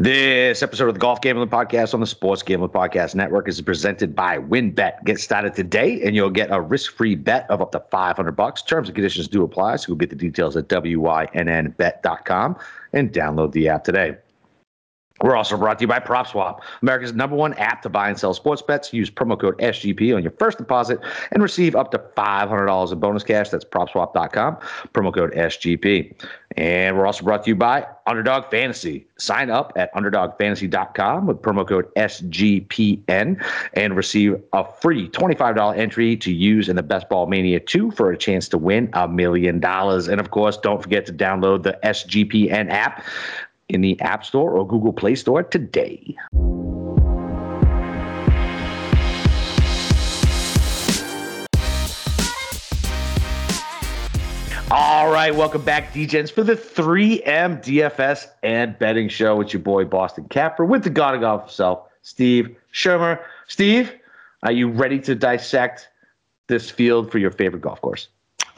This episode of the Golf Gambling Podcast on the Sports Gambling Podcast Network is presented by WynnBET. Get started today, and you'll get a risk-free bet of up to 500 bucks. Terms and conditions do apply, so you'll get the details at wynnbet.com and download the app today. We're also brought to you by PropSwap, America's number one app to buy and sell sports bets. Use promo code SGP on your first deposit and receive up to $500 in bonus cash. That's PropSwap.com, promo code SGP. And we're also brought to you by Underdog Fantasy. Sign up at UnderdogFantasy.com with promo code SGPN and receive a free $25 entry to use in the Best Ball Mania 2 for a chance to win a million dollars. And of course, don't forget to download the SGPN app in the App Store or Google Play Store today. All right, welcome back, DJs, for the 3M DFS and betting show with your boy Boston Capper with the God of Golf himself, Steve Schirmer. Steve, are you ready to dissect this field for your favorite golf course?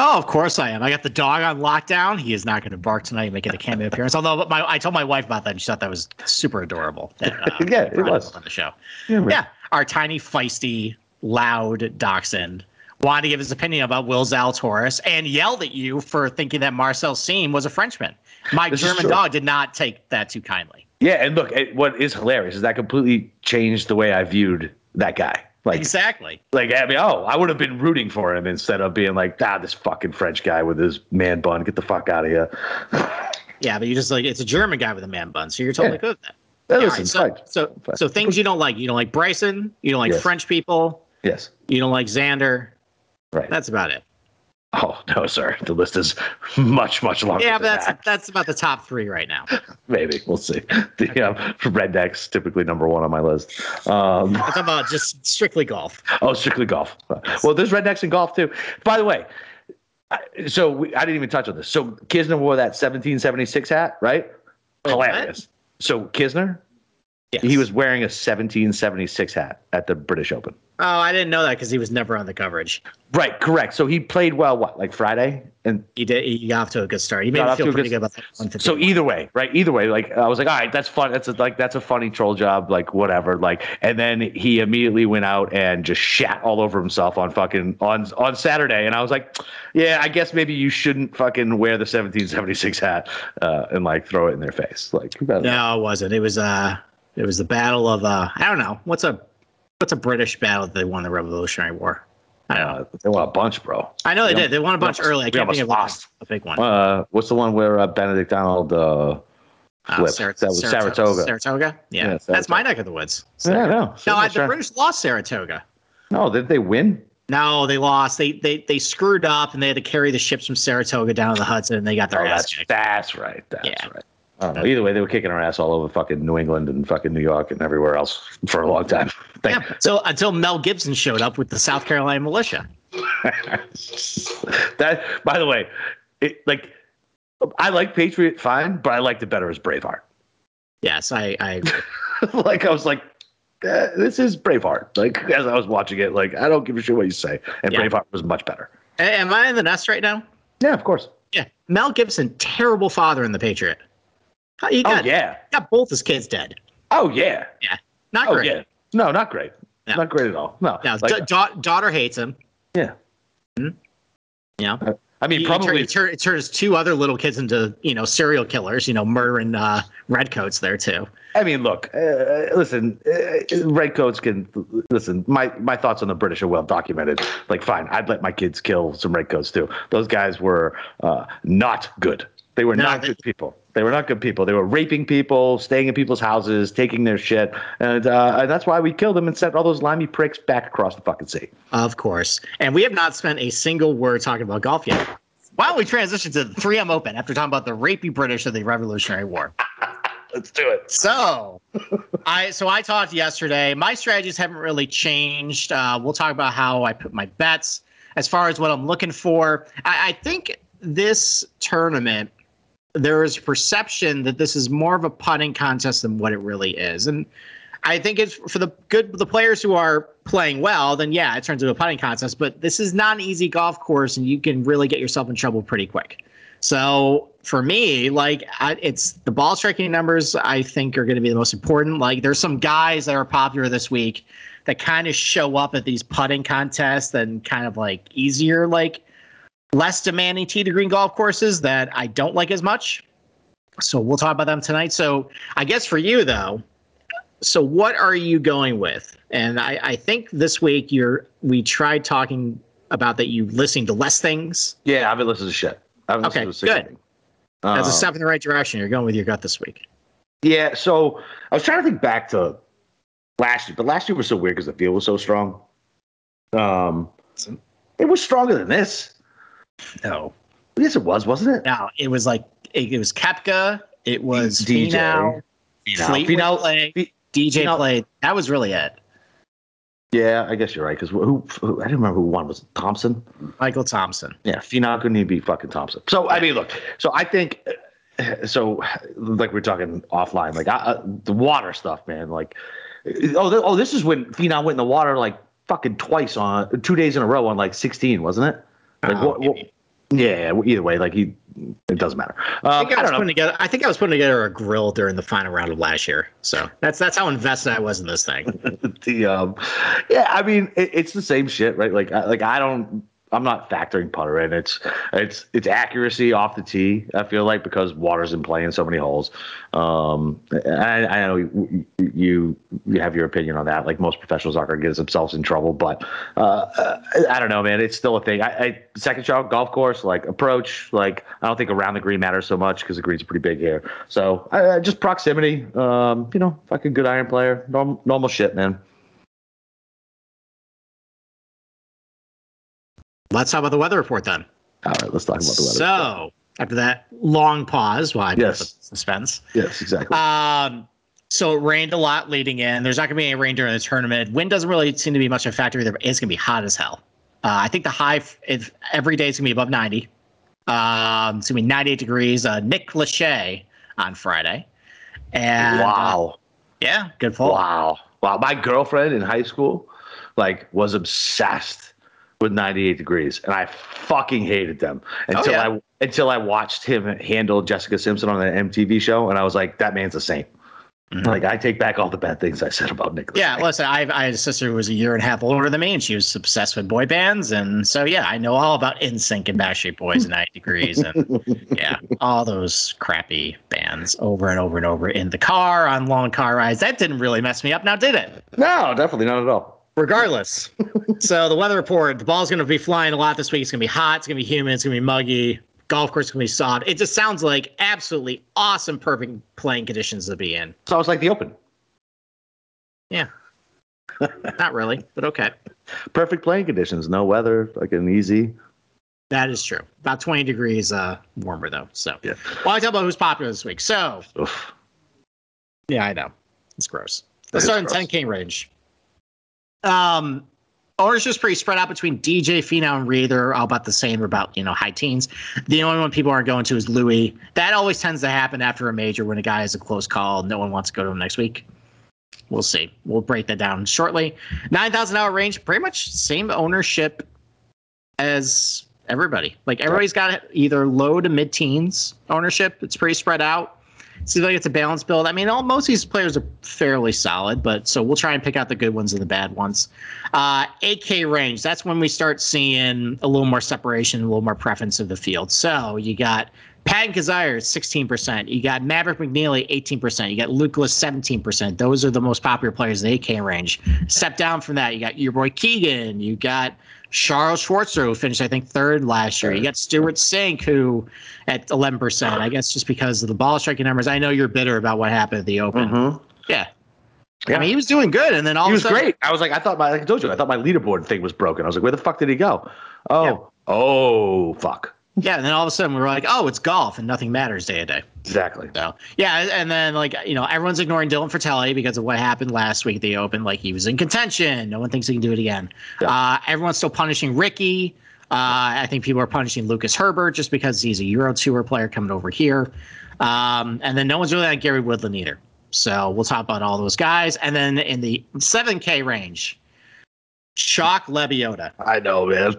Oh, of course I am. I got the dog on lockdown. He is not going to bark tonight, and making a cameo appearance. Although my, I told my wife about that, and she thought that was super adorable. That, uh, yeah, it was on the show. Yeah, yeah, our tiny, feisty, loud dachshund wanted to give his opinion about Will Zalatoris and yelled at you for thinking that Marcel Siem was a Frenchman. My this German dog did not take that too kindly. Yeah, and look, what is hilarious is that completely changed the way I viewed that guy. Like exactly. Like I mean, oh, I would have been rooting for him instead of being like, ah, this fucking French guy with his man bun, get the fuck out of here. yeah, but you just like it's a German guy with a man bun, so you're totally yeah. good with that. Yeah, listen, right, so, so, so things you don't like. You don't like Bryson. You don't like yes. French people. Yes. You don't like Xander. Right. That's about it. Oh no, sir. The list is much, much longer. Yeah, but that's that. that's about the top three right now. Maybe we'll see. The okay. um, rednecks typically number one on my list. Um, I'm talking about just strictly golf. Oh, strictly golf. Well, there's rednecks in golf too. By the way, so we, I didn't even touch on this. So Kisner wore that 1776 hat, right? Hilarious. So Kisner, yes. he was wearing a 1776 hat at the British Open. Oh, I didn't know that because he was never on the coverage. Right, correct. So he played well. What, like Friday? And he did. He got off to a good start. He made me feel pretty good, about that. So either way, right? Either way, like I was like, all right, that's fun. That's a, like that's a funny troll job, like whatever. Like, and then he immediately went out and just shat all over himself on fucking on on Saturday, and I was like, yeah, I guess maybe you shouldn't fucking wear the 1776 hat uh, and like throw it in their face. Like, no, it wasn't. It was uh, it was the battle of uh, I don't know what's a What's a British battle that they won the Revolutionary War? I don't know. They won a bunch, bro. I know they, they did. They won a bunch early. I can't think of lost. a big one. Uh, what's the one where uh, Benedict Arnold uh, Uh, Sar- that was Saratoga. Saratoga. Yeah, yeah Saratoga. that's my neck of the woods. So, yeah, no. No, I, the British lost Saratoga. No, did they win? No, they lost. They they they screwed up and they had to carry the ships from Saratoga down to the Hudson and they got their oh, ass that's, kicked. That's right. That's yeah. right. I don't know. Either way, they were kicking our ass all over fucking New England and fucking New York and everywhere else for a long time. yeah. So until Mel Gibson showed up with the South Carolina militia. that, by the way, it, like I like Patriot fine, but I liked it better as Braveheart. Yes, I. I like I was like, eh, this is Braveheart. Like as I was watching it, like I don't give a shit what you say, and yeah. Braveheart was much better. Am I in the nest right now? Yeah, of course. Yeah, Mel Gibson, terrible father in The Patriot. He oh, got, oh yeah, got both his kids dead. Oh yeah, yeah, not oh, great. Yeah. No, not great. No. Not great at all. No, no. Like, da- daughter hates him. Yeah. Mm-hmm. Yeah. Uh, I mean, he, probably it, tur- it, turns two other little kids into you know serial killers. You know, murdering uh, redcoats there too. I mean, look, uh, uh listen, uh, redcoats can listen. My my thoughts on the British are well documented. Like, fine, I'd let my kids kill some redcoats too. Those guys were uh, not good. They were no, not they, good people. They were not good people. They were raping people, staying in people's houses, taking their shit, and, uh, and that's why we killed them and sent all those limey pricks back across the fucking sea. Of course. And we have not spent a single word talking about golf yet. Why don't we transition to the 3M Open after talking about the rapey British of the Revolutionary War? Let's do it. So, I so I talked yesterday. My strategies haven't really changed. Uh, we'll talk about how I put my bets as far as what I'm looking for. I, I think this tournament there is a perception that this is more of a putting contest than what it really is. And I think it's for the good the players who are playing well, then yeah, it turns into a putting contest. But this is not an easy golf course, and you can really get yourself in trouble pretty quick. So for me, like I, it's the ball striking numbers. I think are going to be the most important. Like there's some guys that are popular this week that kind of show up at these putting contests and kind of like easier, like less demanding tee to green golf courses that I don't like as much. So we'll talk about them tonight. So I guess for you though, so what are you going with? And I, I think this week you're we tried talking about that you listening to less things. Yeah, I've been listening to shit. I've Okay, good. things. That's a Um, step in the right direction. You're going with your gut this week. Yeah, so I was trying to think back to last year, but last year was so weird because the field was so strong. Um, it was stronger than this. No, Yes, it was, wasn't it? no, it was like it, it was Koepka. It was DJ. Finau. Fleetwood Finau- played. Fi- DJ Finau- played. That was really it. Yeah, I guess you're right. Because who, who? I didn't remember who won. Was it Thompson? Michael Thompson. Yeah, Finau couldn't even beat fucking Thompson. So I mean, look. So I think. So, like we're talking offline, like I, uh, the water stuff, man. Like, oh, th- oh, this is when Finau went in the water like fucking twice on two days in a row on like 16, wasn't it? Like, Oh, what, what, yeah. Either way, like he, it doesn't matter. I Um, think I, I was don't know. putting together. I think I was putting together a grill during the final round of last year. So that's that's how invested I was in this thing. the um, yeah, I mean, it, it's the same shit, right? Like, I, like I don't, I'm not factoring putter in. It's, it's, it's accuracy off the tee. I feel like because water's in play in so many holes. Um, I, I know you, you, have your opinion on that. Like most professionals aren't going to get themselves in trouble, but uh, I don't know, man. It's still a thing. I, I second shot golf course, like approach, like I don't think around the green matters so much because the green's are pretty big here. So just proximity. Um, you know, fucking good iron player, normal, normal shit, man. Let's talk about the weather report then. All right, let's talk about the weather. So after that long pause, while I Yes. suspense. yes, exactly. Um, so it rained a lot leading in. There's not going to be any rain during the tournament. Wind doesn't really seem to be much of a factor either. It's going to be hot as hell. Uh, I think the high f- if every day is going to be above 90. Um, it's going to be 98 degrees. Uh, Nick Lachey on Friday. And uh, wow, yeah, good pull. wow, wow. My girlfriend in high school, like, was obsessed with 98 degrees, and I fucking hated them until Oh, yeah. I until I watched him handle Jessica Simpson on an MTV show, and I was like, that man's a saint. Mhm. Like, I take back all the bad things I said about Nick. Yeah, listen, I've, I had a sister who was a year and a half older than me, and she was obsessed with boy bands. And so, yeah, I know all about NSYNC and Backstreet Boys and 90 Degrees. And yeah, all those crappy bands over and over and over in the car on long car rides. That didn't really mess me up now, did it? no, definitely not at all. Regardless. so, the weather report the ball's going to be flying a lot this week. It's going to be hot, it's going to be humid, it's going to be muggy. Golf course is going to be soft. It just sounds like absolutely awesome, perfect playing conditions to be in. So I was like the Open, Yeah. Not really, but okay. perfect playing conditions, no weather, like an easy. That is true. About 20 degrees uh, warmer, though. So, Yeah. well, I talk about who's popular this week. So, Oof. yeah, I know. It's gross. Let's start in gross. 10K range. Um, ownership's pretty spread out between DJ, Finau, and Reed. They're all about the same, about, you know, high teens. The only one people aren't going to is Louis. That always tends to happen after a major when a guy has a close call. No one wants to go to him next week. We'll see. We'll break that down shortly. Nine thousand hour range, pretty much same ownership as everybody. Like everybody's got either low to mid teens ownership. It's pretty spread out. Seems like it's a balanced build. I mean, all, most of these players are fairly solid, but so we'll try and pick out the good ones and the bad ones. Uh, 8K range. That's when we start seeing a little more separation, a little more preference of the field. So you got Pat Kizzire, 16%. You got Maverick McNeely, 18%. You got Lucas, 17%. Those are the most popular players in the 8K range. Step down from that, you got your boy Keegan. You got Charles Schwartzel, who finished, I think, third last year. You got Stewart Cink, who at 11%. I guess just because of the ball striking numbers. I know you're bitter about what happened at the Open. Mhm. Yeah. Yeah. I mean, he was doing good. And then all he of a was sudden, great. I was like, I thought my, like I told you, I thought my leaderboard thing was broken. I was like, where the fuck did he go? Oh, oh, fuck. Yeah. And then all of a sudden we're like, oh, it's golf and nothing matters day to day. Exactly. So yeah, and then like you know everyone's ignoring Dylan Frittelli because of what happened last week at the Open. Like he was in contention. No one thinks he can do it again. Yeah. Uh, everyone's still punishing Ricky. Uh, I think people are punishing Lucas Herbert just because he's a Euro Tour player coming over here. Um, and then no one's really on Gary Woodland either. So we'll talk about all those guys. And then in the 7K range, Shock Lebioda, I know, man.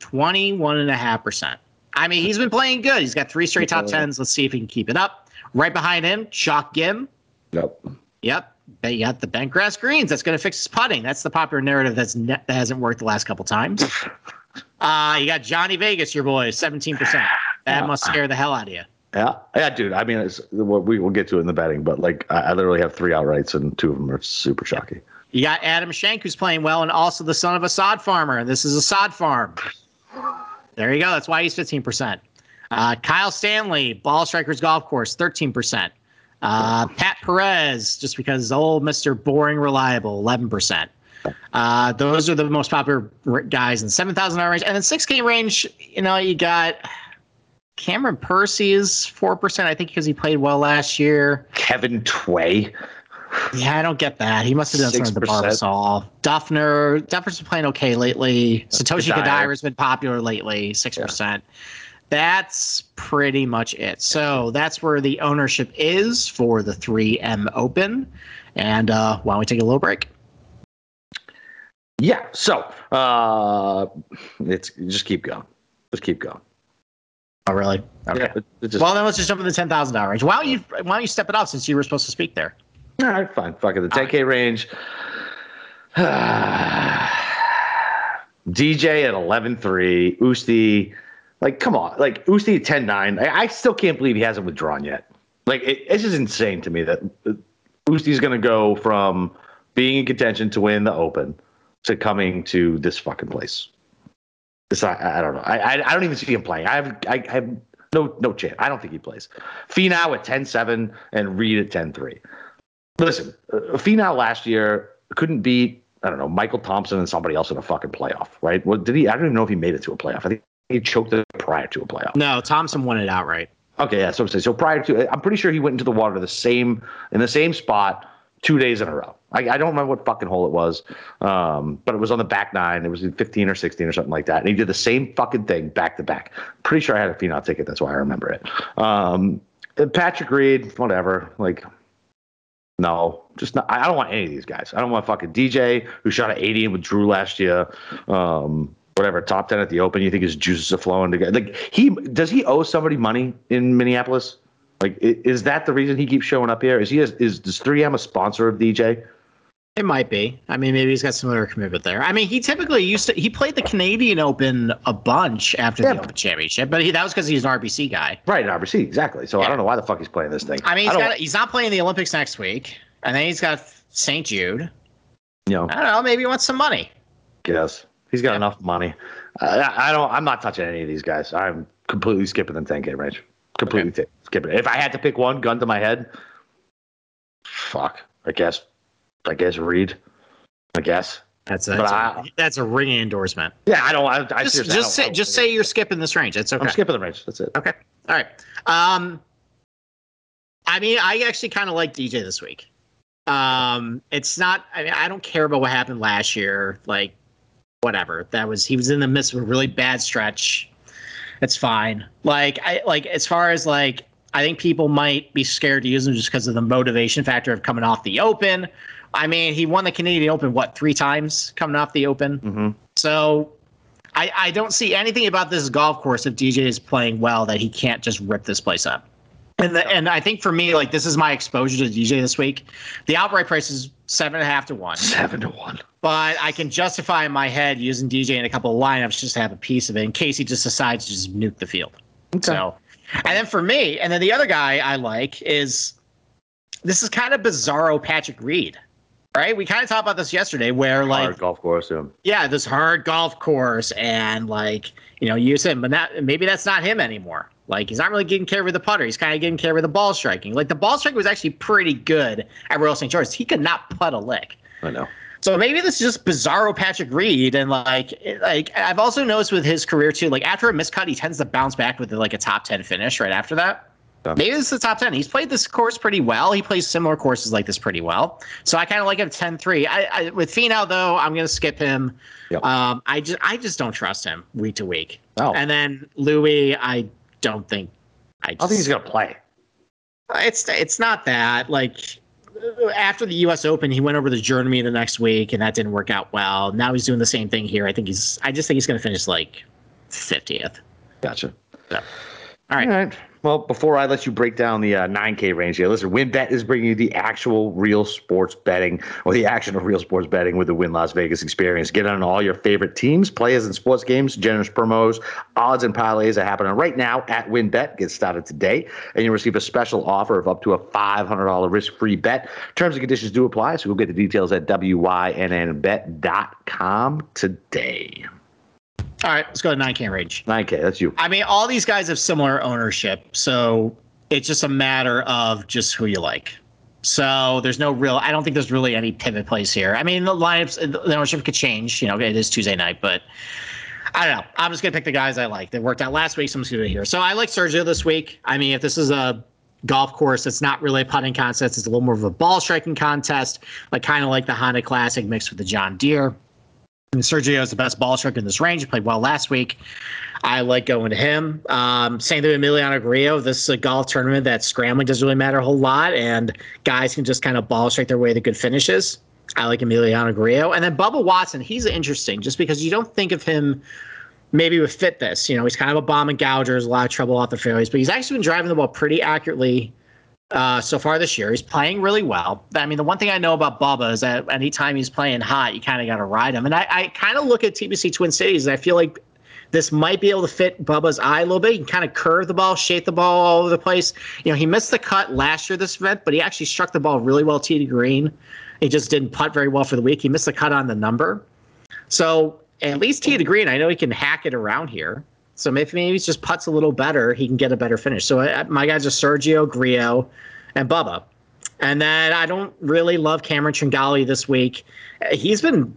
21.5%. I mean, he's been playing good. He's got three straight top tens. Let's see if he can keep it up. Right behind him, Chalk Ghim. Yep. Yep. You got the bent grass greens. That's going to fix his putting. That's the popular narrative that's ne- that hasn't worked the last couple times. Uh, you got Johnny Vegas, your boy, 17%. That must scare the hell out of you. Yeah, yeah, dude. I mean, it's, we will get to it in the betting, but like, I, I literally have three outrights, and two of them are super shocking. You got Adam Schenk, who's playing well, and also the son of a sod farmer. This is a sod farm. There you go. That's why he's 15%. Uh, Kyle Stanley, Ball Strikers Golf Course, 13%. Uh, Pat Perez, just because old Mr. Boring Reliable, 11%. Uh, those are the most popular guys in 7,000 range. And then 6K range, you know, you got Cameron Percy is 4%, I think, because he played well last year. Kevin Tway. Yeah, I don't get that. He must have done something with the 6%. Barbasol. Dufner, Dufner's been playing okay lately. Satoshi Kodaira. Kodaira's been popular lately, six percent. That's pretty much it. So that's where the ownership is for the 3M Open. And uh, why don't we take a little break? Yeah. So, uh, it's just keep going. Just keep going. Oh, really? Okay. Yeah, just, Well, then let's just jump in the ten thousand dollar range. Why don't you Why don't you step it up since you were supposed to speak there? All right, fine. Fuck it. The 10K range. DJ at 11.3. Usti. Like, come on. Like, Usti 10.9. I, I still can't believe he hasn't withdrawn yet. Like, it, it's just insane to me that Usti's going to go from being in contention to win the Open to coming to this fucking place. This, I, I don't know. I, I I don't even see him playing. I have I, I have no no chance. I don't think he plays. Finau at 10-7 and Reed at 10-3. Listen, uh, Finau last year couldn't beat I don't know Michael Thompson and somebody else in a fucking playoff, right? What did he? I don't even know if he made it to a playoff. I think he choked it prior to a playoff. No, Thompson won it outright. Okay, yeah. So I'm saying so prior to, I'm pretty sure he went into the water the same in the same spot two days in a row. I, I don't remember what fucking hole it was, um, but it was on the back nine. It was in 15 or 16 or something like that. And he did the same fucking thing back to back. Pretty sure I had a Finau ticket. That's why I remember it. Um, Patrick Reed, whatever. Like, no, just not. I don't want any of these guys. I don't want fucking DJ who shot at 80 with Drew last year. Um, whatever, top 10 at the Open. You think his juices are flowing together? Like he does he owe somebody money in Minneapolis? Like, is that the reason he keeps showing up here? Is he is does 3M a sponsor of DJ? It might be. I mean, maybe he's got some other commitment there. I mean, he typically used to. He played the Canadian Open a bunch after Yeah. the Open Championship, but he, that was because he's an RBC guy. Right, in RBC, exactly. So I don't know why the fuck he's playing this thing. I mean, he's don't, got. He's not playing the Olympics next week, and then he's got St. Jude. know, I don't know. Maybe he wants some money. Yes, he's got enough money. Uh, I don't. I'm not touching any of these guys. I'm completely skipping the 10k range. Completely t- skipping it. If I had to pick one, gun to my head, fuck. I guess. I guess Reed. I guess. That's a, that's, a I- that's a ringing endorsement. Yeah, I don't. I, I Just, seriously, I say, I just say you're skipping this range. It's okay. I'm skipping the range. That's it. Okay. All right. Um, I mean, I actually kind of like DJ this week. Um, it's not. I mean, I don't care about what happened last year. Like, whatever. That was he was in the midst of a really bad stretch. It's fine. Like, I like as far as like. I think people might be scared to use him just because of the motivation factor of coming off the Open. I mean, he won the Canadian Open what three times coming off the Open. hmm So I, I don't see anything about this golf course if DJ is playing well that he can't just rip this place up. And the, and I think for me, like this is my exposure to DJ this week. The outright price is seven and a half to one, Seven to one. but I can justify in my head using DJ in a couple of lineups just to have a piece of it in case he just decides to just nuke the field. So, and then for me, and then the other guy I like is this is kind of bizarro Patrick Reed, right? We kind of talked about this yesterday, where like Hard golf course. Yeah. yeah, this hard golf course and like, you know, use him, but that maybe that's not him anymore. Like he's not really getting care of the putter. He's kind of getting care of the ball striking. Like the ball striking was actually pretty good at Royal St. George. He could not putt a lick. I know. So maybe this is just bizarro Patrick Reed, and like, like I've also noticed with his career too. Like after a miscut, he tends to bounce back with like a top ten finish right after that. Yeah. Maybe this is the top ten. He's played this course pretty well. He plays similar courses like this pretty well. So I kind of like him 10-3. I, I with Finau though, I'm gonna skip him. Yep. Um, I just I just don't trust him week to week. Oh. And then Louis, I don't think. I, just, I think he's gonna play. it's it's not that like after the U.S. Open, he went over to Germany the next week, and that didn't work out well. Now he's doing the same thing here. I think he's. I just think he's going to finish like fiftieth. Gotcha. All right. All right. Well, before I let you break down the uh, 9K range here, listen, WynnBET is bringing you the actual real sports betting or the action of real sports betting with the Wynn Las Vegas experience. Get on all your favorite teams, players, and sports games, generous promos, odds, and parlays are happening right now at WynnBET. Get started today, and you'll receive a special offer of up to a $500 risk free bet. Terms and conditions do apply, so we'll get the details at WYNNBet.com today. All right, let's go to 9K range. 9K, that's you. I mean, all these guys have similar ownership, so it's just a matter of just who you like. So there's no real. I don't think there's really any pivot plays here. I mean, the lineups, the ownership could change. You know, it is Tuesday night, but I don't know. I'm just gonna pick the guys I like. They worked out last week, so I'm just gonna do it here. So I like Sergio this week. I mean, if this is a golf course, it's not really a putting contest. It's a little more of a ball striking contest, like kind of like the Honda Classic mixed with the John Deere. Sergio is the best ball striker in this range. He played well last week. I like going to him. Um, same thing with Emiliano Grillo. This is a golf tournament that scrambling doesn't really matter a whole lot, and guys can just kind of ball strike their way to good finishes. I like Emiliano Grillo. And then Bubba Watson, he's interesting just because you don't think of him maybe with fitness. You know, he's kind of a bomb and gouger, has a lot of trouble off the fairways, but he's actually been driving the ball pretty accurately uh, so far this year. He's playing really well. I mean, the one thing I know about Bubba is that anytime he's playing hot, you kind of got to ride him. And I, I kind of look at TPC Twin Cities, and I feel like this might be able to fit Bubba's eye a little bit. He can kind of curve the ball, shape the ball all over the place. You know, he missed the cut last year this event, but he actually struck the ball really well tee to green. He just didn't putt very well for the week. He missed the cut on the number. So at least tee to green, I know he can hack it around here. So maybe maybe he just puts a little better. He can get a better finish. So I, my guys are Sergio, Grillo, and Bubba. And then I don't really love Cameron Tringale this week. He's been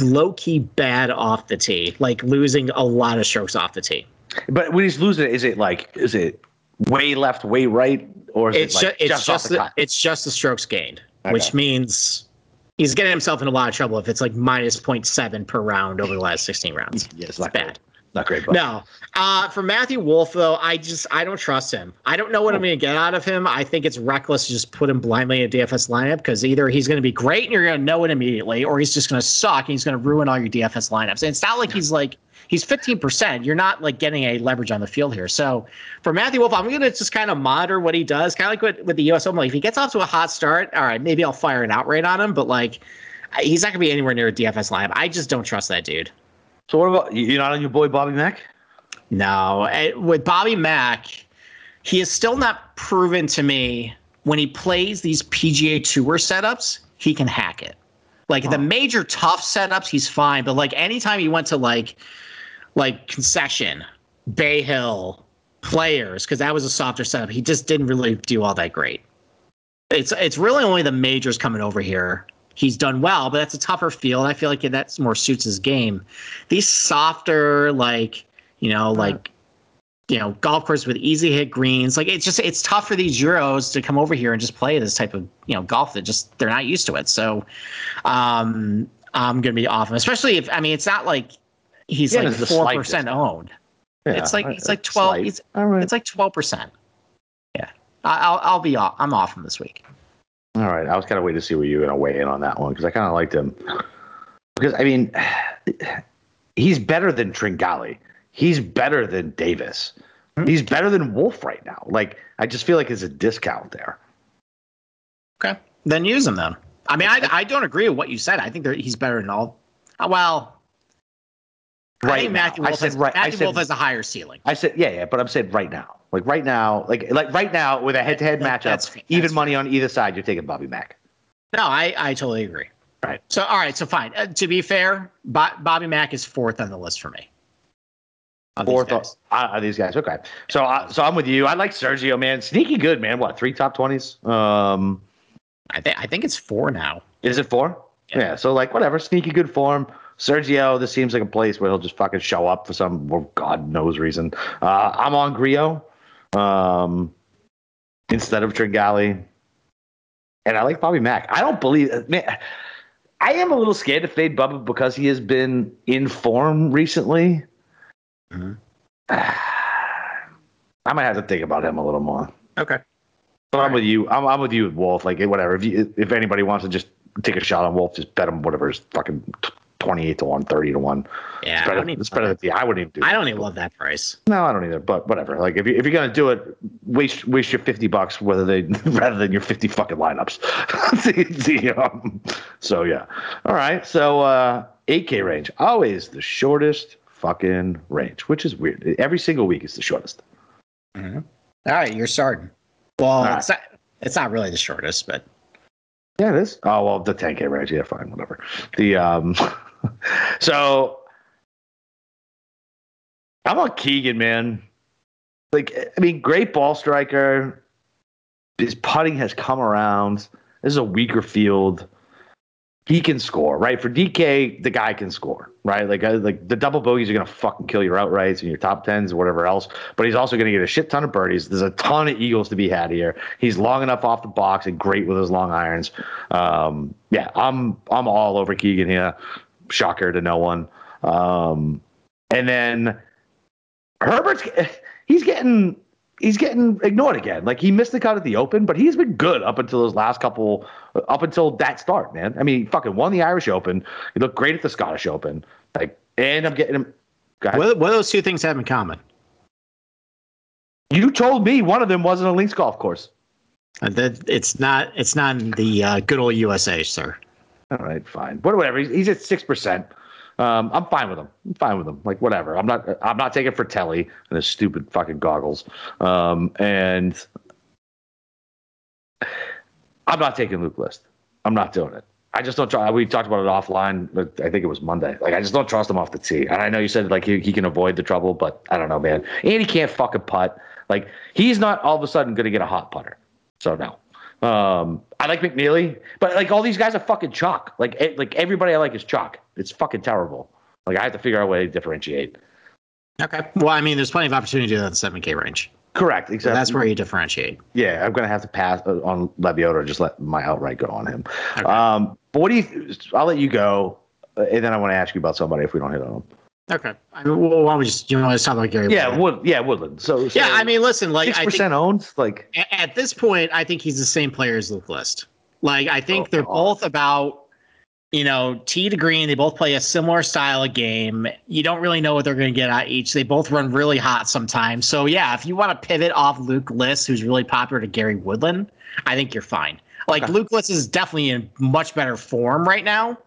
low key bad off the tee, like losing a lot of strokes off the tee. But when he's losing, is it like is it way left, way right, or is It's it like ju- it's just, just the the, it's just the strokes gained, Okay. which means he's getting himself in a lot of trouble if it's like minus 0.7 per round over the last 16 rounds. Yeah, it's It's bad. Not great. But No. Uh, for Matthew Wolff, though, I just I don't trust him. I don't know what I'm going to get out of him. I think it's reckless to just put him blindly in a DFS lineup because either he's going to be great and you're going to know it immediately, or he's just going to suck and he's going to ruin all your DFS lineups. And it's not like he's like he's 15%. You're not like getting a leverage on the field here. So for Matthew Wolff, I'm going to just kind of monitor what he does, kind of like with, with the US Open. Like if he gets off to a hot start, all right, maybe I'll fire an outright on him, but like he's not going to be anywhere near a DFS lineup. I just don't trust that dude. So what about you- you're not on your boy Bobby Mack? No, eh, with Bobby Mack, he is still not proven to me when he plays these PGA Tour setups, he can hack it. Like the major tough setups, he's fine, but like anytime he went to like like concession, Bay Hill, players, because that was a softer setup, he just didn't really do all that great. It's it's really only the majors coming over here. He's done well, but that's a tougher field. I feel like that's more suits his game. These softer, like you know, like you know, golf course with easy hit greens. Like it's just it's tough for these Euros to come over here and just play this type of you know golf that just they're not used to it. So um I'm gonna be off him, especially if I mean it's not like he's Yeah, like four percent owned. It's like- it's like 12 slight. it's- right. It's like twelve percent. Yeah, I'll I'll be off. I'm off him this week. All right, I was kind of waiting to see where you were going to weigh in on that one because I kind of liked him. Because I mean, he's better than Tringale. He's better than Davis. Hmm. He's better than Wolff right now. Like I just feel like there's a discount there. Okay, then use him then. I mean, I I don't agree with what you said. I think he's better than all. Well, Right think now. Matthew I said has, right- I Matthew said- Wolff has a higher ceiling. I said yeah, yeah, but I'm saying right now, like right now, like like right now with a head-to-head That- matchup, that's- that's even money on either side, you're taking Bobby Mack. No, I, I totally agree. Right. So, all right. So, fine. Uh, to be fair, Bo- Bobby Mack is fourth on the list for me. These Fourth guys. uh, are these guys. Okay, so uh, so I'm with you. I like Sergio, man. Sneaky good, man. What three top twenties? Um, I think I think it's four now. Is it four? Yeah. Yeah. So like whatever, sneaky good form. Sergio, this seems like a place where he'll just fucking show up for some well, God knows reason. Uh, I'm on Grillo um, instead of Tringale, and I like Bobby Mack. I don't believe. Man, I am a little scared to fade Bubba because he has been in form recently. Mhm. I might have to think about him a little more. Okay. But I'm with you. I'm, I'm with you with Wolff. Like whatever. If you, if anybody wants to just take a shot on Wolff, just bet him whatever his fucking 28 to 1, 30 to 1. Yeah, It's I better, don't even it's better than the, I wouldn't even do I don't even love that price. No, I don't either. But whatever. Like if you if you're gonna do it, waste waste your fifty bucks whether they rather than your fifty fucking lineups. the, the, um, so yeah. All right. So uh, 8K range always the shortest fucking range, which is weird. Every single week is the shortest. All right, you're starting. Well, All it's not. It's not really the shortest, but Yeah, it is. Oh well, the 10K range. Yeah, fine, whatever. The um, so I'm on Keegan, man. Like, I mean, great ball striker. His putting has come around. This is a weaker field. He can score, right? For DK, the guy can score, right? Like, uh, like the double bogeys are gonna fucking kill your outrights and your top tens and whatever else. But he's also gonna get a shit ton of birdies. There's a ton of eagles to be had here. He's long enough off the box and great with his long irons. Um, yeah, I'm I'm all over Keegan here. Shocker to no one. Um, and then Herbert's he's getting he's getting ignored again. Like he missed the cut at the Open, but he's been good up until those last couple up until that start, man. I mean, he fucking won the Irish Open. He looked great at the Scottish Open. Like, and I'm getting him. What, what do those two things have in common? You told me one of them wasn't a links golf course. Uh, that it's not. It's not in the uh, good old USA, sir. All right, fine. But whatever. He's, at six percent. Um, I'm fine with him. I'm fine with him. Like whatever. I'm not. I'm not taking Frittelli and his stupid fucking goggles. Um, and I'm not taking Luke List. I'm not doing it. I just don't try. We talked about it offline. But I think it was Monday. Like I just don't trust him off the tee. And I know you said like he, he can avoid the trouble, but I don't know, man. And he can't fucking putt. Like he's not all of a sudden going to get a hot putter. So no. Um, I like McNeely, but like all these guys are fucking chalk. Like eh, like everybody I like is chalk. It's fucking terrible. Like I have to figure out a way to differentiate. Okay. Well, I mean, there's plenty of opportunity to do that in the seven K range. Correct. So Exactly. that's where you differentiate. Yeah, I'm gonna have to pass uh, on Lebioda or just let my outright go on him. Okay. Um, but what do you? I'll let you go, uh, and then I want to ask you about somebody if we don't hit on them. Okay. I mean, well, why don't we just you want to talk about Gary? Yeah, Woodland? Wood. Yeah, Woodland. So, so yeah. I mean, listen, like six I think percent owned. Like, at this point, I think he's the same player as Luke List. Like I think Oh, they're God. both about, you know, tee to green. They both play a similar style of game. You don't really know what they're going to get at each. They both run really hot sometimes. So yeah, if you want to pivot off Luke List, who's really popular, to Gary Woodland, I think you're fine. Like Okay. Luke List is definitely in much better form right now.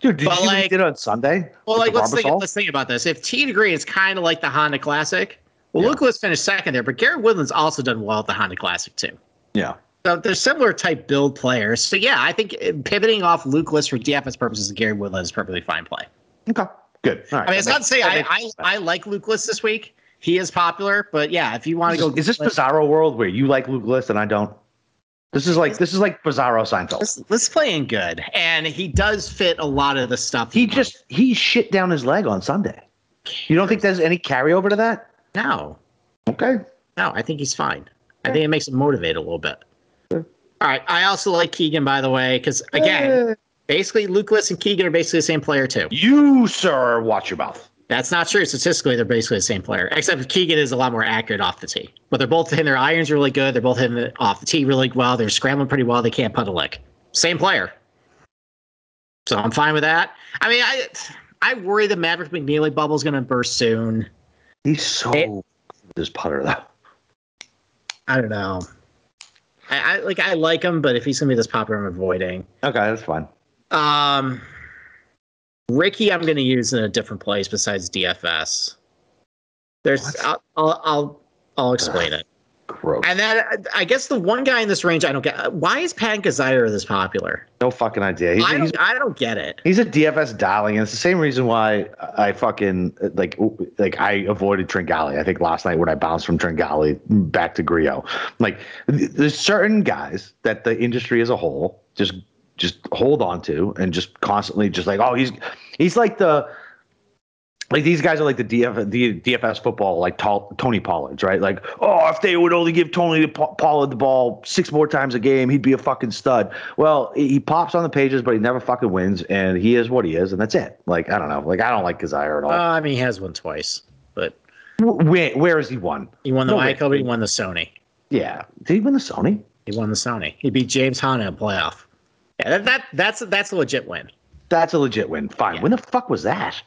Dude, did But, you like- did on Sunday? Well, like let's think, let's think about this. If tee to green is kind of like the Honda Classic, well, Yeah. List finished second there, but Gary Woodland's also done well at the Honda Classic too. Yeah. So they're similar type build players. So yeah, I think uh, pivoting off List for DFS purposes, Gary Woodland is a perfectly fine play. Okay. Good. All right. I mean, it's That not to say I, I. I like List this week. He is popular, but yeah, if you want to go, Is this Bizarro world where you like List and I don't? This is like this is like Bizarro Seinfeld. This, this playing good, and he does fit a lot of the stuff. He just he shit down his leg on Sunday. You don't think there's any carryover to that? no, Okay. no. I think he's fine. I think it makes him motivate a little bit. All right. I also like Keegan, by the way, because again, basically List and Keegan are basically the same player too. you sir, watch your mouth. That's not true. Statistically, they're basically the same player, except Keegan is a lot more accurate off the tee. But they're both hitting their irons really good. They're both hitting it off the tee really well. They're scrambling pretty well. They can't putt a lick. Same player. So I'm fine with that. I mean, I I worry the Maverick McNeely bubble is going to burst soon. He's so It- this putter though. I don't know. I, I like I like him, but if he's going to be this popular, I'm avoiding. Okay, that's fine. Um, Ricky, I'm going to use in a different place besides DFS. There's, I'll, I'll, I'll, I'll explain it. Gross. And then I guess the one guy in this range I don't get. Why is Pat Kizzire this popular? no fucking idea. He's, I don't, I don't get it. he's a DFS darling, and it's the same reason why I fucking like like I avoided Tringale. I think last night when I bounced from Tringale back to Grillo, like there's certain guys that the industry as a whole just just hold on to and just constantly just like oh he's he's like the like these guys are like the DF, the DFS football, like tall, Tony Pollard's, right? Like, oh, if they would only give Tony Pollard the ball six more times a game, he'd be a fucking stud. Well, he pops on the pages, but he never fucking wins, and he is what he is, and that's it. Like, I don't know. Like, I don't like Kizzire at all. Uh, I mean, he has won twice, but where, where has he won? he won the No, Michael, he won the Sony. Yeah, did he win the Sony? He won the Sony. He beat James Hahn in a playoff. Yeah, that, that that's that's a legit win. That's a legit win. Fine. Yeah. When the fuck was that?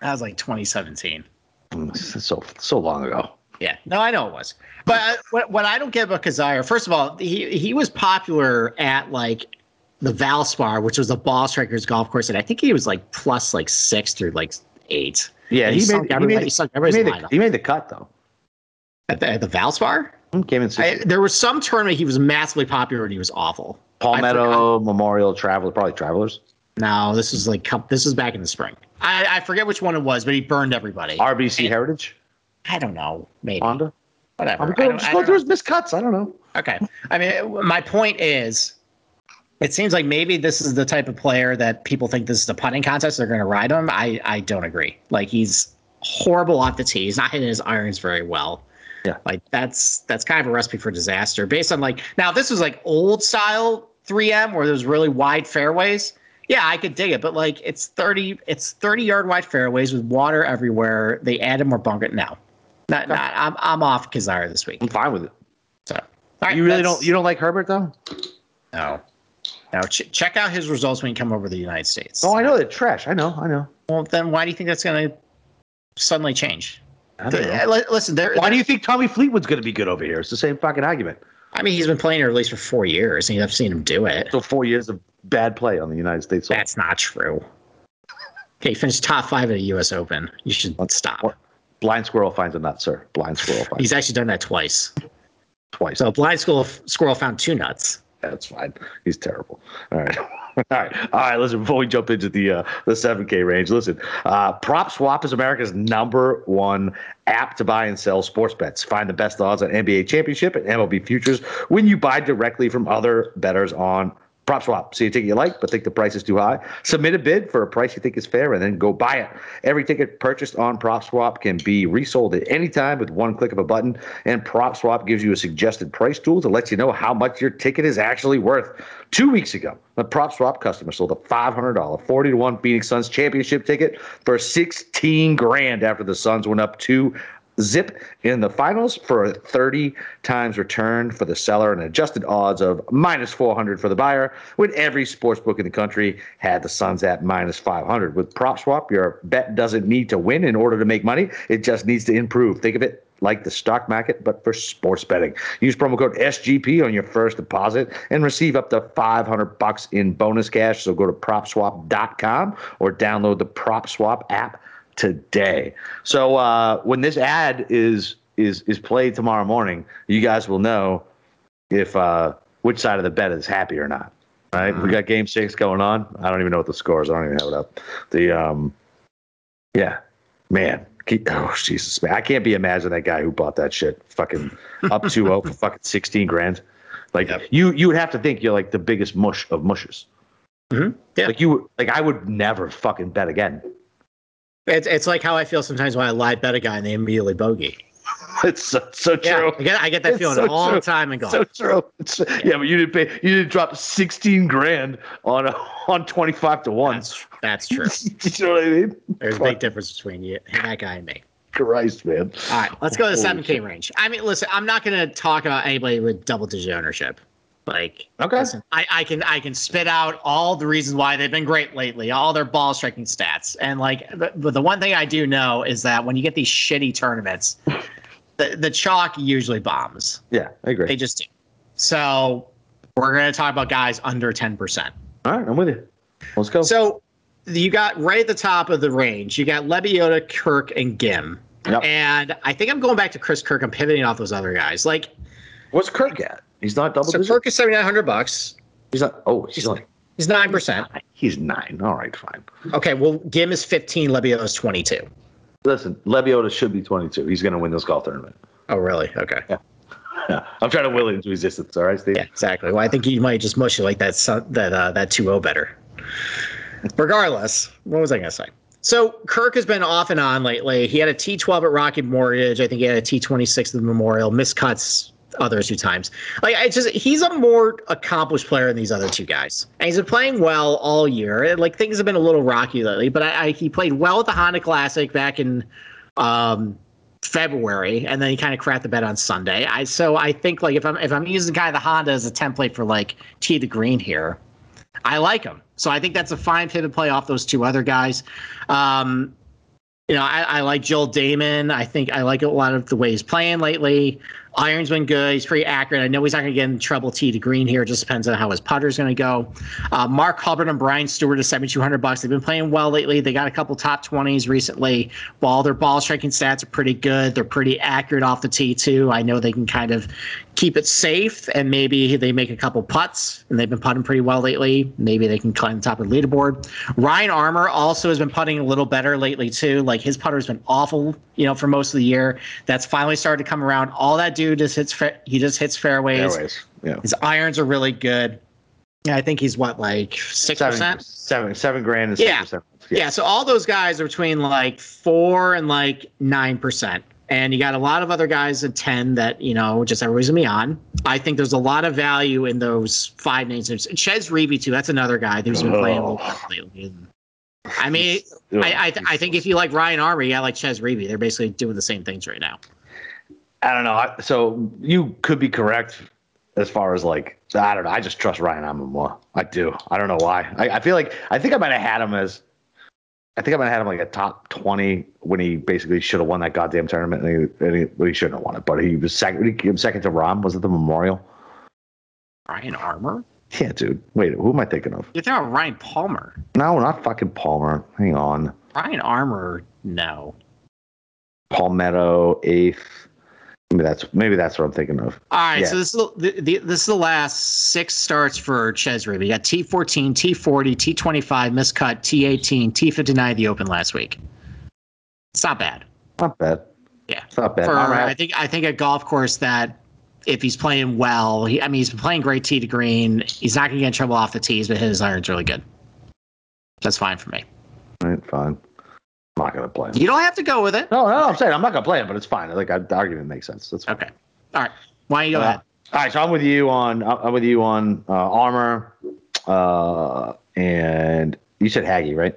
That was like 2017. Mm, So so long ago. Yeah, no, I know it was. But uh, what, what I don't get about Kizzire, first of all, he he was popular at like the Valspar, which was the ball strikers golf course, and I think he was like plus like six through like eight. Yeah, he, sunk made, he, everybody- made, he he, made the, he made the cut though. At the, at the Valspar, Came in I, there was some tournament he was massively popular and he was awful. Palmetto Memorial Traveler, probably Travelers. No, this is like this is back in the spring. I, I forget which one it was, but he burned everybody. RBC Heritage, I don't know, maybe Honda. whatever. I'm going, just I go through his missed cuts. I don't know. Okay. I mean, my point is, it seems like maybe this is the type of player that people think this is a putting contest. They're going to ride him. I, I don't agree. Like he's horrible off the tee. He's not hitting his irons very well. Yeah. Like that's that's kind of a recipe for disaster. Based on like now, this was like old style 3M where there's really wide fairways. Yeah, I could dig it, but like it's 30, it's 30 yard wide fairways with water everywhere. They added more bunker. No, not, not I'm I'm off Kizzire this week. I'm fine with it. So right, You really don't. You don't like Herbert though? no. Now ch- check out his results when you come over to the United States. Oh, I know they're trash. I know. I know. Well, then why do you think that's going to suddenly change? I don't know. Uh, Listen. Why do you think Tommy Fleetwood's going to be good over here? It's the same fucking argument. I mean, he's been playing at least for four years, and I've seen him do it. So four years of bad play on the United States. soil. That's not true. Okay, he finished top five at the U.S. Open. You should stop. Blind squirrel finds a nut, sir. Blind squirrel finds He's actually done that twice. twice. So, blind squirrel, squirrel found two nuts. That's fine. He's terrible. All right. All right. All right. Listen, before we jump into the uh, the 7K range, listen. Uh, PropSwap is America's number one app to buy and sell sports bets. Find the best odds on NBA championship and MLB futures when you buy directly from other bettors on PropSwap. See a ticket you like, but think the price is too high. Submit a bid for a price you think is fair, and then go buy it. Every ticket purchased on PropSwap can be resold at any time with one click of a button. And PropSwap gives you a suggested price tool to let you know how much your ticket is actually worth. Two weeks ago, a PropSwap customer sold a $500 40 to 1 Phoenix Suns championship ticket for 16 grand after the Suns went up two zip in the finals for a 30 times return for the seller and adjusted odds of minus 400 for the buyer when every sports book in the country had the Suns at minus 500 with prop swap your bet doesn't need to win in order to make money it just needs to improve think of it like the stock market, but for sports betting. Use promo code SGP on your first deposit and receive up to 500 bucks in bonus cash. So go to propswap.com or download the PropSwap app today. So uh, when this ad is is is played tomorrow morning, you guys will know if uh, which side of the bet is happy or not. Right? We got game six going on. I don't even know what the score is. I don't even have it up. The um, yeah, man. Keep, oh Jesus, man! I can't be imagine that guy who bought that shit, fucking up 2-0 for fucking sixteen grand. Like Yep. you, you would have to think you're like the biggest mush of mushers. Mhm. Yeah. Like you, like I would never fucking bet again. It's, it's like how I feel sometimes when I lie bet a guy and they immediately bogey. It's so, so Yeah, true. I get, I get that It's feeling so all true. the time golf. So true. It's, yeah. but you didn't pay. You didn't drop sixteen grand on a, on twenty five to one. that's, that's true. you know what I mean? There's a big difference between you and that guy and me. Christ, man. All right, let's go to the Holy 7K range. I mean, listen, I'm not going to talk about anybody with double digit ownership. Like, Okay. listen, I, I can I can spit out all the reasons why they've been great lately, all their ball striking stats, and like, but, but the one thing I do know is that when you get these shitty tournaments, the the chalk usually bombs. Yeah, I agree. They just do. So we're going to talk about guys under 10%. All right, I'm with you. Let's go. So you got right at the top of the range, you got Lebioda, Kirk, and Ghim. Yep. And I think I'm going back to Chris Kirk. I'm pivoting off those other guys. Like, What's Kirk at? He's not double so digit. Kirk is 7,900 bucks. He's not. Oh, he's like. He's 9%. He's nine. All right, fine. Okay, well, Ghim is 15, Lebioda is 22. Listen, Lebioda should be 22. He's going to win this golf tournament. Oh, really? Okay. Yeah. I'm trying to will it into existence. All right, Steve. Yeah, exactly. Well, I think you might just mush it like that son- that uh, that 2-0 better. Regardless, what was I going to say? So Kirk has been off and on lately. He had a T12 at Rocket Mortgage. I think he had a T26 at the Memorial. Miscuts other two times. Like I just he's a more accomplished player than these other two guys. And he's been playing well all year. Like things have been a little rocky lately, but I, I he played well at the Honda Classic back in um February, and then he kind of cracked the bed on Sunday. I so I think like if I'm if I'm using kind of the Honda as a template for like tee the green here, I like him. So I think that's a fine pivot play off those two other guys. Um, you know, I, I like Joel Dahmen. I think I like a lot of the way he's playing lately. Iron's been good. He's pretty accurate. I know he's not going to get in trouble tee to green here. It just depends on how his putter's going to go. Uh, Mark Hubbard and Brian Stuard is 7,200 bucks. They've been playing well lately. They got a couple top 20s recently. While their ball striking stats are pretty good, they're pretty accurate off the tee too. I know they can kind of keep it safe and maybe they make a couple putts and they've been putting pretty well lately. Maybe they can climb the top of the leaderboard. Ryan Armour also has been putting a little better lately too. Like his putter has been awful, you know, for most of the year. That's finally started to come around. All that dude just hits fa- he just hits fairways. Fairways. Yeah. His irons are really good. Yeah, I think he's what like six percent. seven, seven grand and Yeah. 6%. Yeah, so all those guys are between like four and like nine percent. And you got a lot of other guys at 10 that, you know, just everybody's gonna be on. I think there's a lot of value in those five names. Chez Reavie, too. That's another guy who's been playing a little Oh. bit lately. I mean, I, I, I think if you like Ryan Armour, you got like Chez Reavie. They're basically doing the same things right now. I don't know. So you could be correct as far as like I don't know. I just trust Ryan Armour more. I do. I don't know why. I, I feel like I think I might have had him as. I think I might have had him like a top twenty when he basically should have won that goddamn tournament, and he, and he, well, he shouldn't have won it. But he was second. He came second to Rom. Was it the Memorial? Ryan Armour? Yeah, dude. Wait, who am I thinking of? You're thinking about Ryan Palmer. No, not fucking Palmer. Hang on. Ryan Armour, no. Palmetto eighth. Maybe that's maybe that's what I'm thinking of. All right, Yeah. so this is the, the, this is the last six starts for Chez Reavie. You got T14, T40, T25, miscut, T18, T59, the Open last week. It's not bad. Not bad. Yeah. It's not bad. For All right. I think I think a golf course that if he's playing well, he, I mean he's been playing great tee to green. He's not going to get in trouble off the tees, but his iron's really good. That's fine for me. All right, fine. I'm not gonna play him. You don't have to go with it. No, no, I'm saying I'm not gonna play him, but it's fine. Like I, the argument makes sense. That's fine. Okay. All right. Why don't you go Uh, ahead? All right, so I'm with you on I'm with you on uh, Armour, uh, and you said Hagy, right?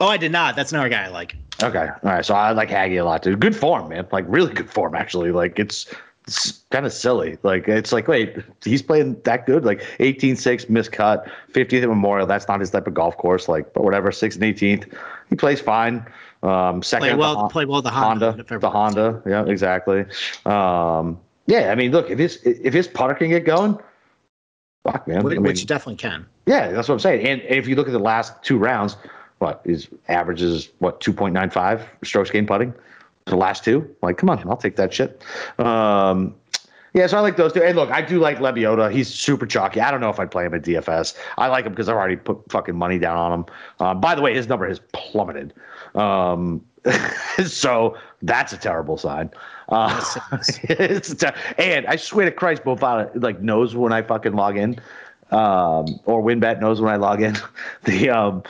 Oh, I did not. That's another guy I like. Okay, all right. So I like Hagy a lot, too. Good form, man. Like really good form, actually. Like it's it's kind of silly. Like it's like, wait, he's playing that good? Like 18-6 miscut, 50th at Memorial. That's not his type of golf course. Like, but whatever, sixth and 18th, he plays fine. Um, second, Play at the well. Play well. The Honda. Honda, the Honda. Yeah, exactly. Um, yeah, I mean, look, if his if his putter can get going, fuck, man. Which, I mean, which definitely can. yeah, that's what I'm saying. And, and if you look at the last two rounds, what his average is what 2.95 strokes gained putting. The last two, like, come on, I'll take that shit. Um, yeah, so I like those two. And look, I do like Lebioda. He's super chalky. I don't know if I'd play him at DFS. I like him because I've already put fucking money down on him. Um, by the way, his number has plummeted. Um, so that's a terrible sign. Uh, it's ter- and I swear to Christ, Bovada like knows when I fucking log in, um, or WynnBET knows when I log in. The um,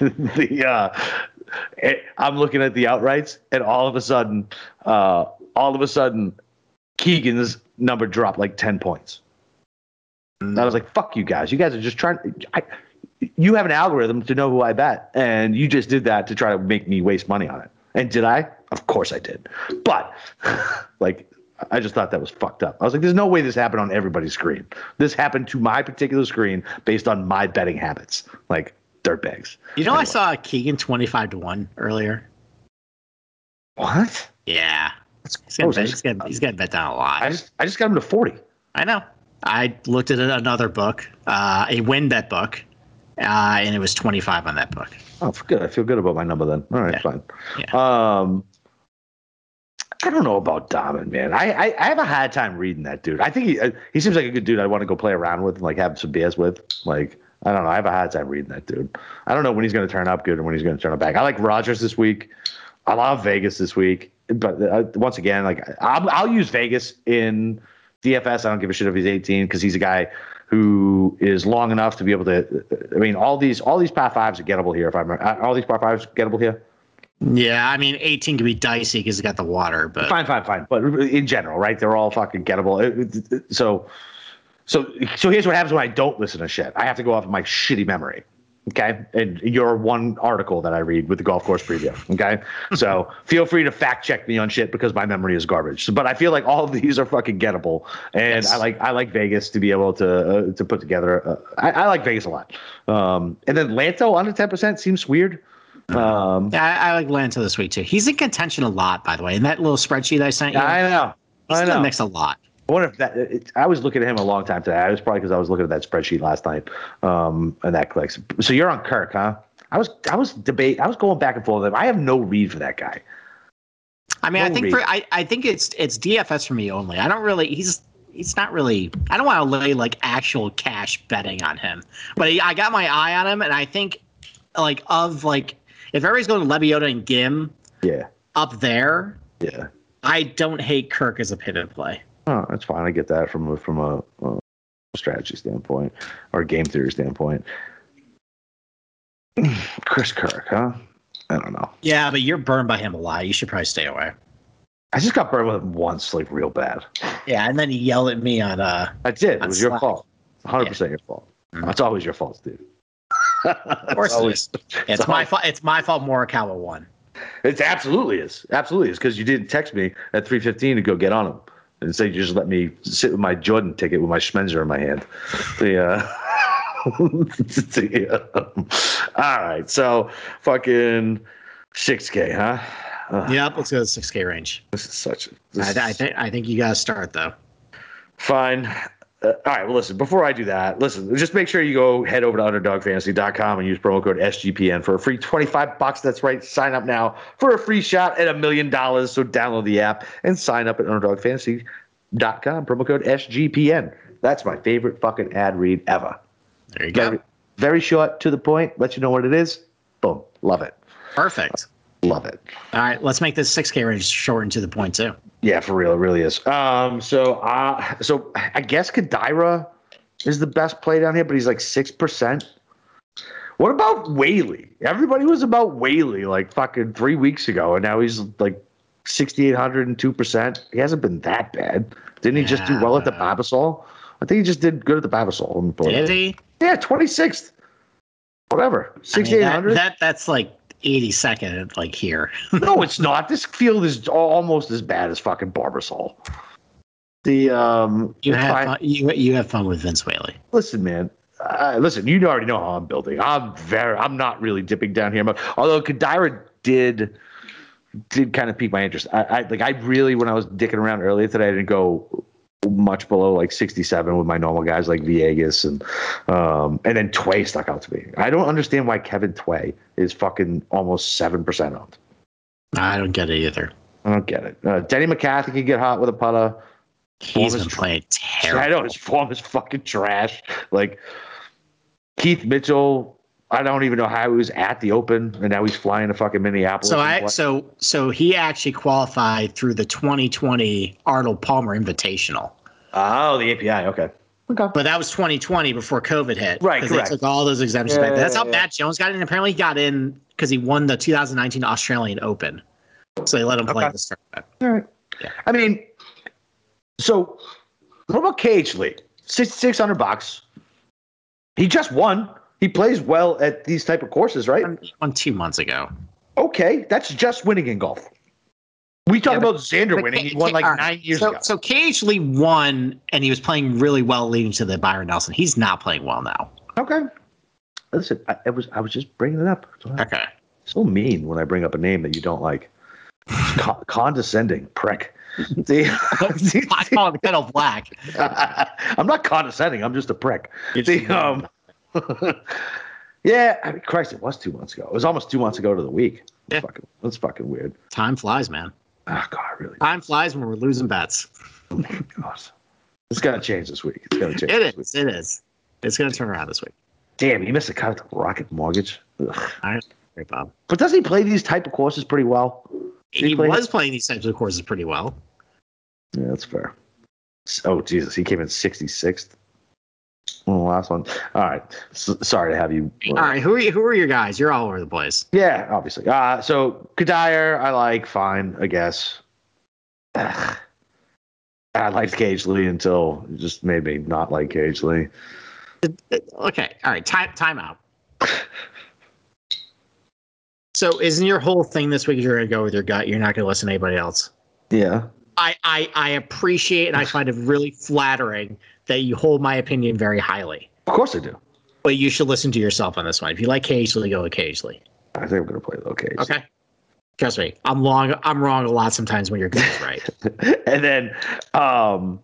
the uh, I'm looking at the outrights, and all of a sudden, uh, all of a sudden, Keegan's number dropped like ten points. And I was like, "Fuck you guys! You guys are just trying." I, you have an algorithm to know who I bet, and you just did that to try to make me waste money on it. And did I? Of course I did. But like, I just thought that was fucked up. I was like, "There's no way this happened on everybody's screen. This happened to my particular screen based on my betting habits, like dirtbags." You know, I Anyway. saw Keegan twenty-five to one earlier. What? Yeah, he's getting, so bet, he's, getting, he's getting bet down a lot. I just I just got him to forty. I know. I looked at another book, uh, a WynnBET book, uh, and it was 25 on that book. Oh, good. I feel good about my number then. All right, Yeah. fine. Yeah. Um, I don't know about Diamond, man. I, I I have a hard time reading that dude. I think he uh, he seems like a good dude. I want to go play around with and like have some beers with. Like I don't know. I have a hard time reading that dude. I don't know when he's going to turn up good and when he's going to turn up back. I like Rodgers this week. I love Vegas this week, but uh, once again, like I'll, I'll use Vegas in DFS. I don't give a shit if he's 18 because he's a guy who is long enough to be able to. I mean, all these all these par fives are gettable here. If I'm uh, all these par fives gettable here. Yeah, I mean, 18 can be dicey because it's got the water, but Fine, fine, fine. But in general, right? They're all fucking gettable. It- it- it- So, so, so here's what happens when I don't listen to shit. I have to go off of my shitty memory. Okay. And you're one article that I read with the golf course preview. Okay. so feel free to fact check me on shit because my memory is garbage. So, but I feel like all of these are fucking gettable. And Yes. I like, I like Vegas to be able to, uh, to put together. Uh, I, I like Vegas a lot. Um, and then Lanto under 10% seems weird. Um, Yeah, I, I like Lanto this week too. He's in contention a lot, by the way. In that little spreadsheet I sent you, I know. he's I know. mix a lot. I wonder if that. It, I was looking at him a long time today. I was probably because I was looking at that spreadsheet last night, um, and that clicks. So you're on Kirk, huh? I was, I was debate. I was going back and forth with him. I have no read for that guy. I mean, I think read. for I, I think it's it's DFS for me only. I don't really he's he's not really I don't want to lay like actual cash betting on him. But he, I got my eye on him and I think like of like if everybody's going to Lebioda and Ghim Yeah, up there, yeah. I don't hate Kirk as a pivot play. Oh, that's fine. I get that from a, from a, a strategy standpoint or a game theory standpoint. Chris Kirk, huh? I don't know. Yeah, but you're burned by him a lot. You should probably stay away. I just got burned with him once, like real bad. Yeah, and then he yelled at me on uh I did. It was your Slack. fault. 100 percent your fault. Mhm. It's always your fault, dude. of course it is. It's my fault it's my fault Morikawa won. It absolutely is. Absolutely is because you didn't text me at 3:15 to go get on him, and so you just let me sit with my Jordan ticket with my Schmenzer in my hand. The uh, the, uh, all right, so fucking 6K, huh? Ugh, Yep, let's go to the six K range. This is such. A, this I, I think I think you gotta start though. fine. Uh, all right. Well, listen. Before I do that, listen. Just make sure you go head over to UnderdogFantasy.com and use promo code SGPN for a free twenty-five bucks. That's right. Sign up now for a free shot at a million dollars. So download the app and sign up at UnderdogFantasy.com. Promo code SGPN. That's my favorite fucking ad read ever. There you go. Very, very short, to the point. Let you know what it is. Boom. Love it. Perfect. Love it. All right, let's make this 6K range short and to the point too. Yeah, for real, it really is. Um, so uh so I guess Kodaira is the best play down here, but he's like six percent. What about Whaley? Everybody was about Whaley like fucking three weeks ago, and now he's like sixty eight hundred and two percent. He hasn't been that bad. Didn't he just do well at the Yeah. Barbasol? I think he just did good at the Barbasol. Let me pull it Did he? Yeah, twenty sixth. Whatever, I mean, that, that that's like 82nd, like here. no, it's not. This field is almost as bad as fucking Barbasol. The um, You have fi- fun, you you have fun with Vince Whaley. listen, man. Uh, listen, you already know how I'm building. I'm very, I'm not really dipping down here, but although Kodaira did, did kind of pique my interest. I, I like, I really, when I was dicking around earlier today, I didn't go much below like 67 with my normal guys like Vegas and, um, and then Tway stuck out to me. I don't understand why Kevin Tway is fucking almost seven percent owned. I don't get it either. I don't get it. Uh, Denny McCarthy can get hot with a putter. He's been playing terrible. I know his form is fucking trash. Like Keith Mitchell, I don't even know how he was at the Open, and now he's flying to fucking Minneapolis. So I so so he actually qualified through the 2020 Arnold Palmer Invitational, oh, the API. Okay. Okay. but that was 2020 before COVID hit. Right, 'cause correct. They took all those exemptions Yeah, back. That's how yeah, yeah. Matt Jones got in. Apparently, he got in because he won the 2019 Australian Open, so they let him play Okay. this tournament. All right. Yeah. I mean, so what about K.H. Lee? Six six hundred bucks. He just won. He plays well at these type of courses, right? He won two months ago. Okay, that's just winning in golf. We talk Yeah, but- about Xander winning. Ca- He won like all right, nine years so, ago. So K.H. Lee won, and he was playing really well leading to the Byron Nelson. He's not playing well now. Okay. Listen, I, I was I was just bringing it up. Okay. So mean when I bring up a name that you don't like. Con- condescending prick. The- I call him Kettle Black. I'm not condescending. I'm just a prick. The, um, yeah, I mean, Christ, it was two months ago. It was almost two months ago to the week. Yeah. Fucking, that's fucking weird. Time flies, man. Oh God, really? Time flies when we're losing bets. Oh, God. It's gonna change this week. It's gonna change. It is. It is. It's going to turn around this week. Damn, he missed a cut at the Rocket Mortgage. Ugh. All right, great, Bob. But doesn't he play these type of courses pretty well? Did He play- was playing these types of courses pretty well. Yeah, that's fair. Oh Jesus, he came in 66th. on the last one. All right. S sorry to have you. All right, who are you, who are your guys? You're all over the place. Yeah, obviously. Uh, so Kodaira, I like fine, I guess. Ugh. I liked K.H. Lee until it just made me not like K.H. Lee. Okay, all right. Time time out. So isn't your whole thing this week you're gonna go with your gut? You're not gonna listen to anybody else. Yeah. I, I I appreciate and I find it really flattering that you hold my opinion very highly. Of course I do. But you should listen to yourself on this one. If you like occasionally, go occasionally. I think I'm gonna play low cage. Okay. Trust me, I'm long. I'm wrong a lot sometimes when you're good, right? and then um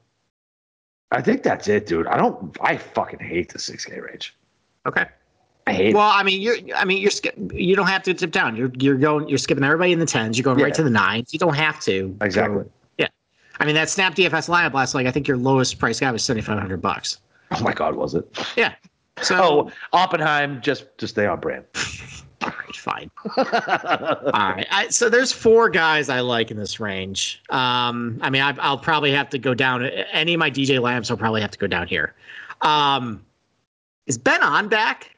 I think that's it, dude. I don't I fucking hate the 6K range. Okay. I hate Well, I mean, you're. I mean, you're. Skip, you don't have to tip down. You're. You're going. You're skipping everybody in the tens. You're going Yeah. right to the nines. You don't have to. Exactly. go-. I mean, that Snap DFS lineup last like I think your lowest price guy was seventy five hundred bucks. Oh my god, was it? Yeah. So. Oh, Oppenheim, just to stay on brand. all right, fine. All right. I, so there's four guys I like in this range. Um, I mean, I, I'll probably have to go down. Any of my DJ lamps, I'll probably have to go down here. Um, is Ben on back?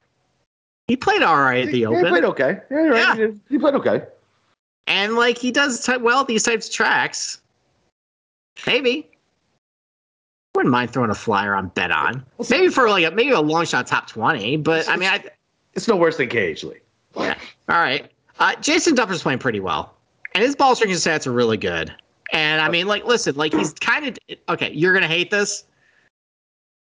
He played all right at the Yeah, Open. he played okay. Yeah, right. Yeah. He- He played okay. And like he does ty- well these types of tracks. Maybe. Wouldn't mind throwing a flyer on bet on. Maybe for like a maybe a long shot top twenty, but I mean I It's no worse than K.H. Lee. yeah. All right. Uh, Jason Dufner's playing pretty well. And his ball striking stats are really good. And I mean, like, listen, like he's kind of okay, you're gonna hate this.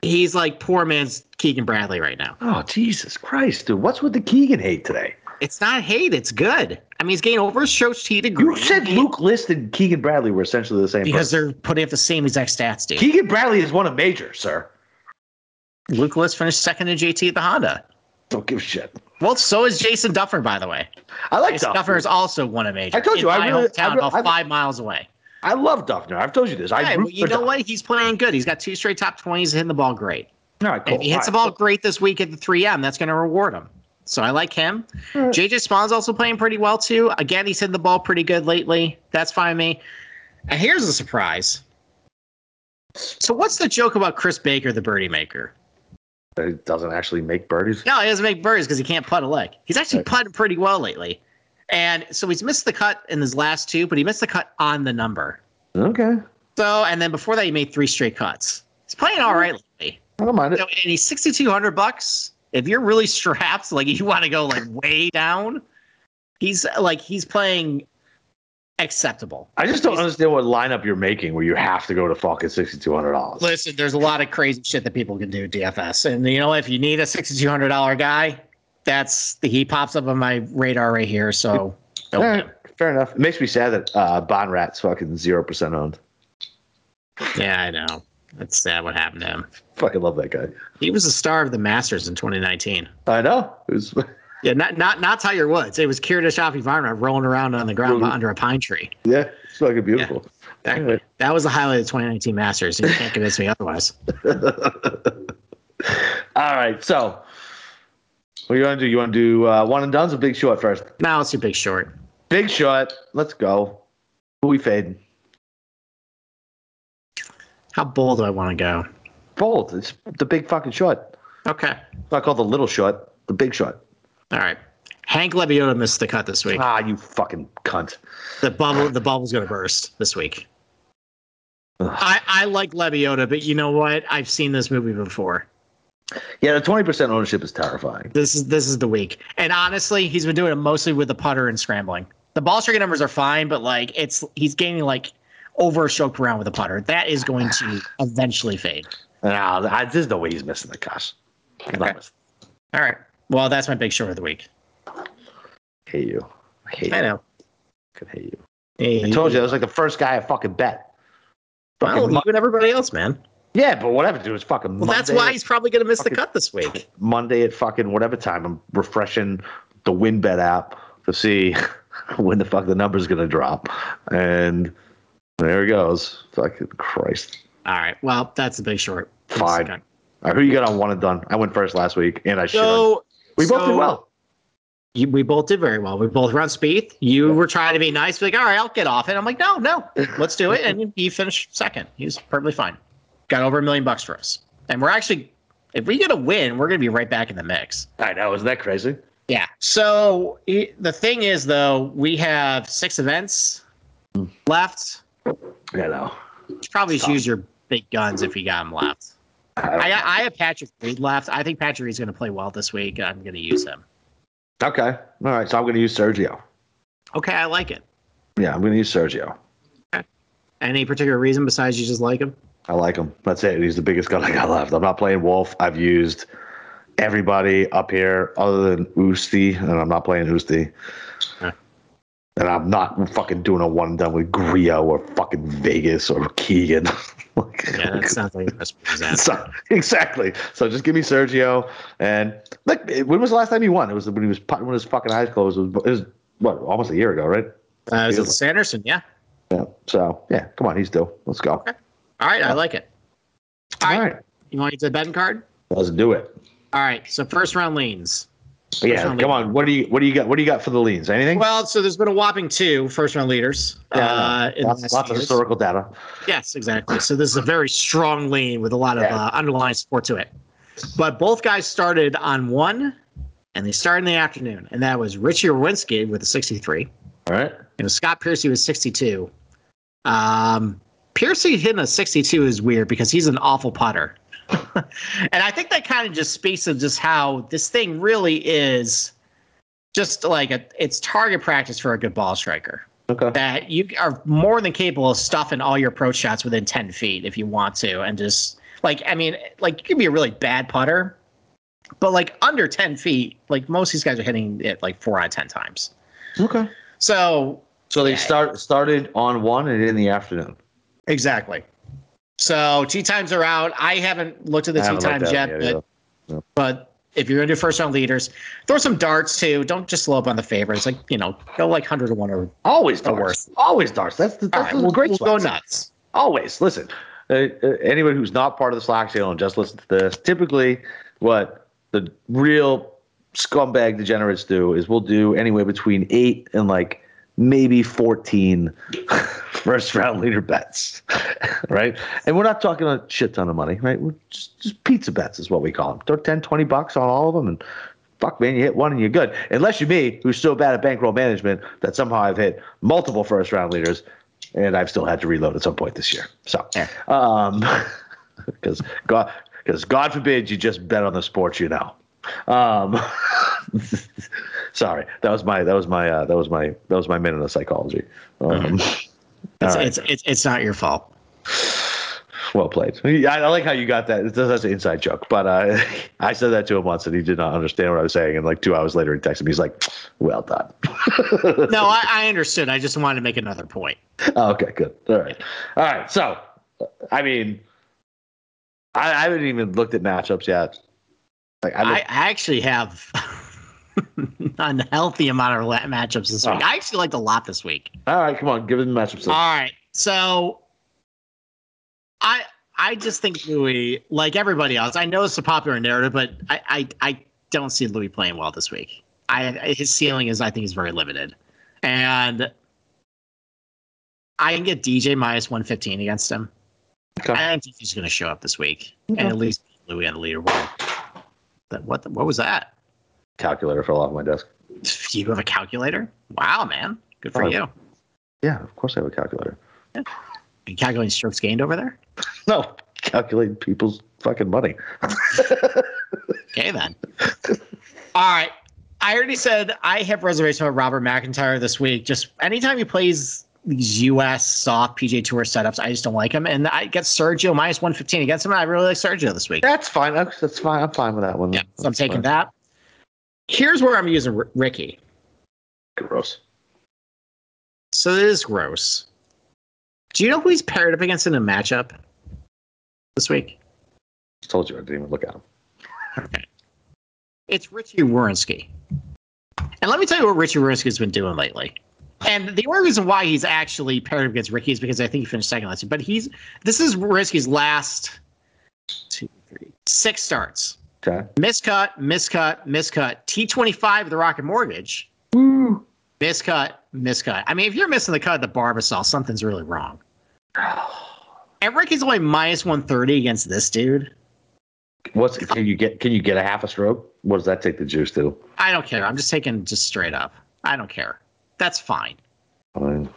He's like poor man's Keegan Bradley right now. Oh, Jesus Christ, dude. What's with the Keegan hate today? It's not hate, it's good. I mean, he's getting over his show T degree. You said Luke List and Keegan Bradley were essentially the same because person. they're putting up the same exact stats, dude. Keegan Bradley is one of major, sir. Luke List finished second in JT at the Honda. Don't give a shit. Well, so is Jason Dufner, by the way. I like Jason Dufner. Duffer is also one of major. I told you, in I my really- hometown, I re- about I- five miles away. I love Dufner. I've told you this. I well, you know Dufner. what? He's playing good. He's got two straight top twenties, hitting the ball great. All right, cool. If he hits the All ball great this week at the 3M, that's going to reward him. So I like him. Mm. Alright. JJ Spaun's also playing pretty well too. Again, he's hitting the ball pretty good lately. That's fine with me. And here's a surprise. So what's the joke about Chris Baker, the birdie maker? right. It doesn't actually make birdies. No, he doesn't make birdies because he can't putt a leg. He's actually Right. putting pretty well lately. And so he's missed the cut in his last two, but he missed the cut on the number. Okay. So, and then before that, he made three straight cuts. He's playing all mm. right lately. I don't mind it. So, and he's 6,200 bucks. If you're really strapped, like you want to go like way down, he's like, he's playing acceptable. I just don't understand what lineup you're making where you have to go to fucking sixty two hundred dollars. Listen, there's a lot of crazy shit that people can do DFS. And you know, if you need a $6,200 guy, that's the, he pops up on my radar right here. So, All go right, fair enough. It makes me sad that uh, Bon Rat's fucking zero percent owned. yeah, I know. That's sad what happened to him. Fucking love that guy. He was the star of the Masters in 2019. I know. It was Yeah, not not not Tiger Woods. It was Kiradech Aphibarnrat rolling around on the ground under a pine tree. yeah, it's fucking beautiful. That, Anyway. that was the highlight of the 2019 Masters. You can't convince me otherwise. All right, so what you want to do? You want to do uh, one and done's or Big Short first? Now let's do Big Short. Big Short. Let's go. Who we fading? How bold do I want to go? Bold. It's the big fucking shot. Okay. Not called the little shot, The big shot. All right. Hank Lebioda missed the cut this week. Ah, you fucking cunt. The bubble the bubble's gonna burst this week. Ugh. I, I like Lebioda, but you know what? I've seen this movie before. Yeah, the twenty percent ownership is terrifying. This is this is the week. And honestly, he's been doing it mostly with the putter and scrambling. The ball striking numbers are fine, but like it's he's gaining like over a stroke per round with a putter. That is going to eventually fade. No, there's no way he's missing the cuss. Okay. All right. Well, that's my big short of the week. I hate you. I hate I you. know. I hate you. Hey, I told you, I was like the first guy I fucking bet. Fucking Well, you and everybody else, man. yeah, but whatever, dude. It's fucking Well, that's why he's probably going to miss the cut this week. Monday at fucking whatever time. I'm refreshing the WynnBET app to see when the fuck the number's gonna drop, and there he goes. Fucking Christ. All right. Well, that's the big short. Fine. All right, who you got on one and done? I went first last week, and I should. So we both did well. You, we both did very well. We both run speed. You were trying to be nice, like, all right, I'll get off it. I'm like, no, no, let's do it. And he finished second. He's perfectly fine. Got over a million bucks for us. And we're actually, if we get a win, we're going to be right back in the mix. I know, isn't that crazy? Yeah. So i- the thing is, though, we have six events hmm. left. I know. You should probably just use your big guns if you got them left. I I. I have Patrick Reed left. I think Patrick Reed's going to play well this week. I'm going to use him. Okay. All right. So I'm going to use Sergio. Okay, I like it. Yeah, I'm going to use Sergio. Any particular reason besides you just like him? I like him. That's it. He's the biggest gun I got left. I'm not playing Wolff. I've used everybody up here other than Usti, and I'm not playing Usti. Okay. And I'm not fucking doing a one and done with Grillo or fucking Vegas or Keegan. Like- Yeah, that sounds like the so, exactly. So just give me Sergio. And like, when was the last time he won? It was when he was putting with his fucking eyes closed. It was, it was what almost a year ago, right? Uh, is it Sanderson? Yeah. Yeah. So yeah, come on, he's due. Let's go. Okay. All right, I like it. All right. You want to get the betting card? let's do it. All right. So first round leans. Yeah, round come on. What do you what do you got? What do you got for the leans? Anything? Well, so there's been a whopping two first round leaders. Yeah, uh, lots, lots of historical data. Yes, exactly. So this is a very strong lean with a lot of Yeah. uh, underlying support to it. But both guys started on one, and they started in the afternoon, and that was Richy Werenski with a 63. All right. And Scott Piercy was 62. Um, Piercy hitting a 62 is weird because he's an awful putter. and I think that kind of just speaks to just how this thing really is just like a it's target practice for a good ball striker. Okay. That you are more than capable of stuffing all your approach shots within 10 feet if you want to. And just like, I mean, like you can be a really bad putter, but like under 10 feet, like most of these guys are hitting it like four out of 10 times. Okay. So So they Yeah. start started on one and in the afternoon. Exactly. So tee times are out. I haven't looked at the I tee times at yet, it but, either. but if you're gonna do first round leaders, throw some darts too. Don't just slow up on the favorites. Like you know, go like hundred to one or Always The darts. worst. Always darts. That's the, all that's right. the We'll, great we'll go nuts. Always listen. Uh, uh, anyone who's not part of the Slack channel and just listen to this, typically what the real scumbag degenerates do is we'll do anywhere between eight and like maybe 14 first round leader bets, right? And we're not talking a shit ton of money, right? We're just, just pizza bets is what we call them. Throw 10, 20 bucks on all of them and fuck, man, you hit one and you're good. Unless you're me, who's so bad at bankroll management that somehow I've hit multiple first round leaders and I've still had to reload at some point this year. So, um, because God, because God forbid you just bet on the sports you know. Um, sorry, that was my that was my uh, that was my that was my minute of psychology. Um, It's, right. it's it's it's not your fault. Well played. I, I like how you got that. That's an inside joke, but uh, I said that to him once, and he did not understand what I was saying. And like two hours later, he texted me. He's like, "Well done." No, I, I understood. I just wanted to make another point. Oh, okay, good. All right, all right. So, I mean, I, I haven't even looked at matchups yet. Like, I, I, actually have unhealthy amount of matchups this week. Oh. I actually liked a lot this week. all right, come on, give him matchups. All right. So I I just think Louis, like everybody else, I know it's a popular narrative, but I I, I don't see Louis playing well this week. I his ceiling is I think is very limited. And I can get DJ minus 115 against him. Okay. I don't think he's going to show up this week, Okay. and at least Louis on the leaderboard. That what the, what was that? Calculator fell off my desk. You have a calculator? Wow, man, good for Oh. you. Yeah, of course I have a calculator. Are you calculating strokes gained over there? No, calculating people's fucking money. Okay, then. All right. I already said I have reservation with Robert MacIntyre this week. Just anytime he plays these U.S. soft PGA Tour setups, I just don't like him. And I get Sergio minus 115 against him. I really like Sergio this week. That's fine. That's that's fine. I'm fine with that one. Yeah, so I'm That's taking fine. that. Here's where I'm using R- Ricky. Gross. So it is gross. Do you know who he's paired up against in a matchup this week? I Told you I didn't even look at him. Okay. It's Richy Werenski. And let me tell you what Richy Werenski's been doing lately. And the only reason why he's actually paired up against Ricky is because I think he finished second last year. But he's this is Werenski's last two, three, six starts. Okay. Miscut, miscut, miscut. T25 of the Rocket Mortgage. Woo. Miscut, miscut. I mean, if you're missing the cut at the Barbasol, something's really wrong. And Ricky's only minus 130 against this dude. What's can you get? Can you get a half a stroke? What does that take the juice to? I don't care. I'm just taking just straight up. I don't care. That's fine. Fine.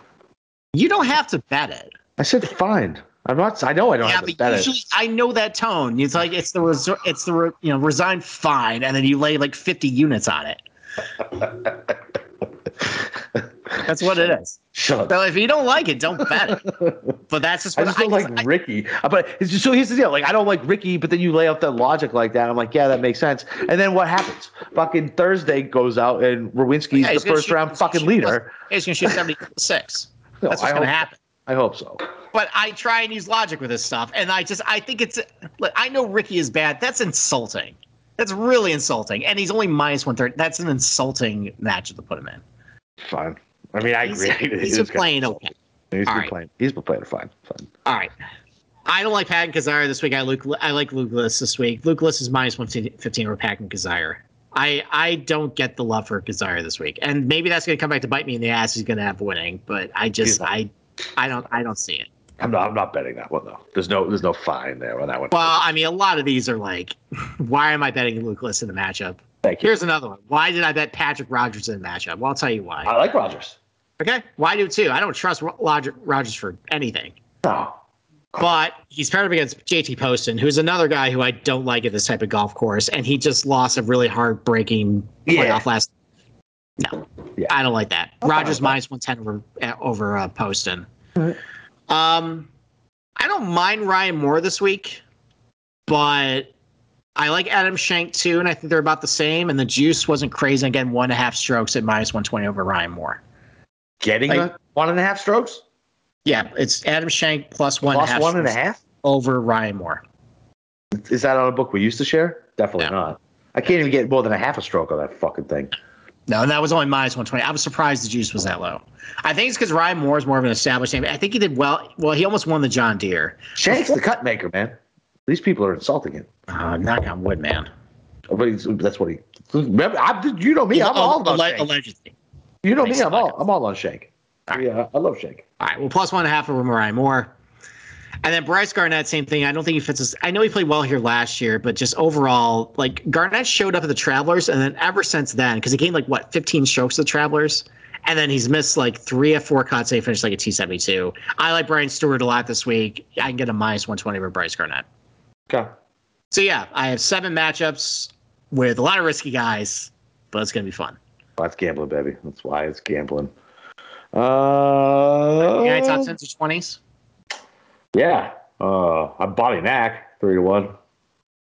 You don't have to bet it. I said fine. I'm not. I know I don't yeah, have but usually. I know that tone. It's like it's the res- it's the re- you know resign fine, and then you lay like 50 units on it. That's what it is. Shut up. So if you don't like it, don't bet it. But that's just I what just don't like I- Ricky. Uh, But it's just, so here's the deal. Like I don't like Ricky, but then you lay out that logic like that. I'm like, yeah, that makes sense. And then what happens? Fucking Thursday goes out and Werenski's Yeah, the first shoot- round fucking shoot leader. He's going to shoot 76. No, That's I what's to hope- happen. I hope so. But I try and use logic with this stuff, and I just I think it's. Look, I know Ricky is bad. That's insulting. That's really insulting, and he's only minus one third. That's an insulting match to put him in. Fine. I mean, I He's, agree. he's He's been playing okay. He's All been right. playing. He's been playing fine. Fine. All right. I don't like Patton Kizzire this week. I Luke. I like Luke List this week. Luke List is minus one fifteen over Patton Kizzire. I I don't get the love for Kizzire this week, and maybe that's going to come back to bite me in the ass. He's going to have winning, but I just I I don't I don't see it. I'm not. I'm not betting that one though. There's no. There's no fine there on that one. Well, I mean, a lot of these are like, why am I betting Lucas in the matchup? Thank you. Here's another one. Why did I bet Patrick Rodgers in the matchup? Well, I'll tell you why. I like Rodgers. Okay, why do too? I don't trust Roger- Rodgers for anything. No. But he's paired up against JT Poston, who's another guy who I don't like at this type of golf course, and he just lost a really heartbreaking Yeah. playoff last. No, Yeah. I don't like that. Okay. Rodgers minus one ten over over uh, Poston. Alright. Um, I don't mind Ryan Moore this week, but I like Adam Schenk too, and I think they're about the same. And the juice wasn't crazy. Again, one and a half strokes at minus one twenty over Ryan Moore. Getting Like- one and a half strokes. Yeah, it's Adam Schenk plus one Plus half one and a strokes half. over Ryan Moore. Is that on a book we used to share? Definitely No. not. I can't even get more than a half a stroke on that fucking thing. No, and that was only minus 120. I was surprised the juice was that low. I think it's because Ryan Moore is more of an established name. I think he did well. Well, he almost won the John Deere. Schenk's the cut maker, man. These people are insulting him. Uh, knock on wood, man. But he's- that's what he. Remember, I, you know me. I'm all about Alle- Schenk. allegedly. You know me. I'm all. I'm all on Schenk. Yeah, I love Schenk. All right, well, plus one and a half over Ryan Moore. And then Bryce Garnett, same thing. I don't think he fits. His, I know he played well here last year, but just overall, like Garnett showed up at the Travelers, and then ever since then, because he gained like what 15 strokes at the Travelers, and then he's missed like three or four cuts. They finished like a T72. I like Brian Stuard a lot this week. I can get a minus 120 over Bryce Garnett. Okay. So yeah, I have seven matchups with a lot of risky guys, but it's gonna be fun. Well, that's gambling, baby. That's why it's gambling. Uh, Yeah, top tens or twenties. Yeah. Uh, I'm Bobby Mack, three to one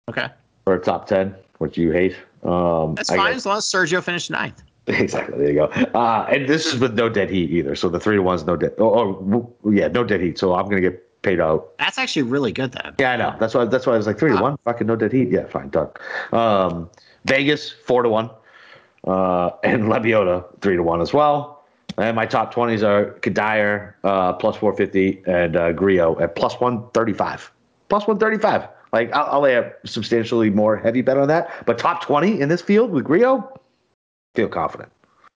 Okay, for a top ten, which you hate. Um, that's I fine guess- as long as Sergio finished ninth. Exactly. There you go. Uh, and this is with no dead heat either. So the three to one's no dead. Oh, oh, yeah, no dead heat. So I'm gonna get paid out. That's actually really good then. Yeah, I know. That's why. That's why I was like three to Ah. one. Fucking no dead heat. Yeah, fine, done. Um, Vegas four to one, uh, and Lebioda three to one as well. And my top twenties are Kodaira uh, plus four fifty and uh, Grillo at plus one thirty five. Plus one thirty five. Like I'll, I'll lay a substantially more heavy bet on that. But top twenty in this field with Grillo, feel confident.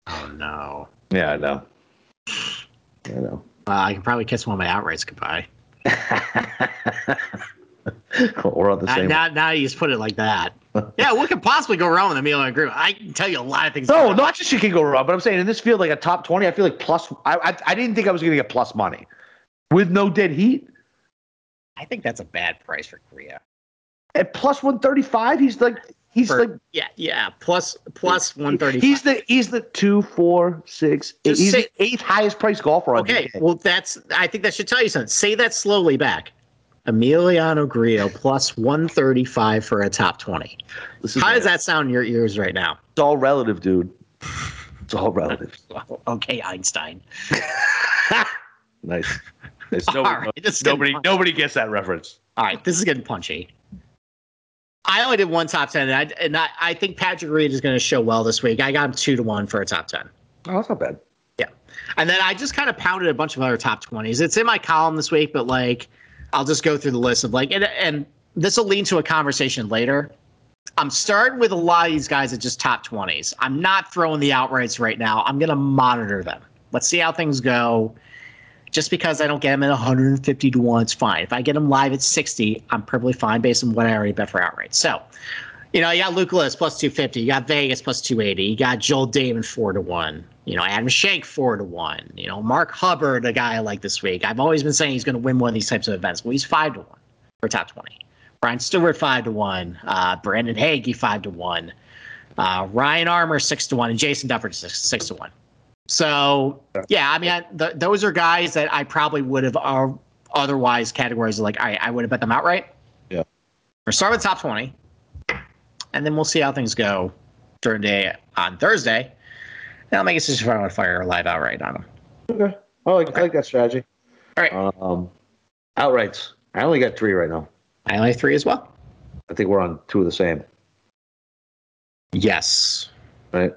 Oh no. Yeah, I know. I know. Uh, I can probably kiss one of my outrights goodbye. We're on the same. now, now you just put it like that. yeah, what could possibly go wrong with Emiliano Grillo? I can tell you a lot of things. No, not just you can go wrong, but I'm saying in this field, like a top twenty, I feel like plus. I I, I didn't think I was going to get plus money with no dead heat I think that's a bad price for Korea. at plus one thirty five. He's like he's For- like Yeah, yeah. Plus plus one thirty. He's the he's the two four six. Eight, he's say- the eighth highest priced golfer on Okay, DK. well that's. I think that should tell you something. Say that slowly back. Emiliano Grillo plus one thirty five for a top twenty. This is How does that sound in your ears right now? It's all relative, dude. It's all relative. Okay, Einstein. nice. Nice. Nobody, right, nobody, nobody gets that reference. All right, this is getting punchy. I only did one top ten, and I, and I, I think Patrick Reed is going to show well this week. I got him two to one for a top ten. Oh, that's not bad. Yeah. And then I just kind of pounded a bunch of other top 20s. It's in my column this week, but like I'll just go through the list of like and and this will lead to a conversation later. I'm starting with a lot of these guys at just top 20s. I'm not throwing the outrights right now. I'm going to monitor them. Let's see how things go. Just because I don't get them at 150 to 1, it's fine. If I get them live at 60, I'm perfectly fine based on what I already bet for outright. So, you know, you got Luke List plus 250. You got Vegas plus 280. You got Joel Dahmen 4 to 1. You know, Adam Schenk 4 to 1. You know, Mark Hubbard, a guy I like this week. I've always been saying he's going to win one of these types of events. Well, he's 5 to 1 for top 20. Brian Stuard 5 to 1. Uh, Brandon Hagy 5 to 1. Uh, Ryan Armour six to one, and Jason Dufner six, six to one. So yeah, I mean, I, th- those are guys that I probably would have uh, otherwise categorized like I, I would have bet them outright. Yeah. We're starting with top twenty, and then we'll see how things go during the day on Thursday. And I'll make a decision if I want to fire a live outright on them. Okay. I like, I like that strategy. All right. Um, outrights. I only got three right now. I only have three as well. I think we're on two of the same, Yes. right?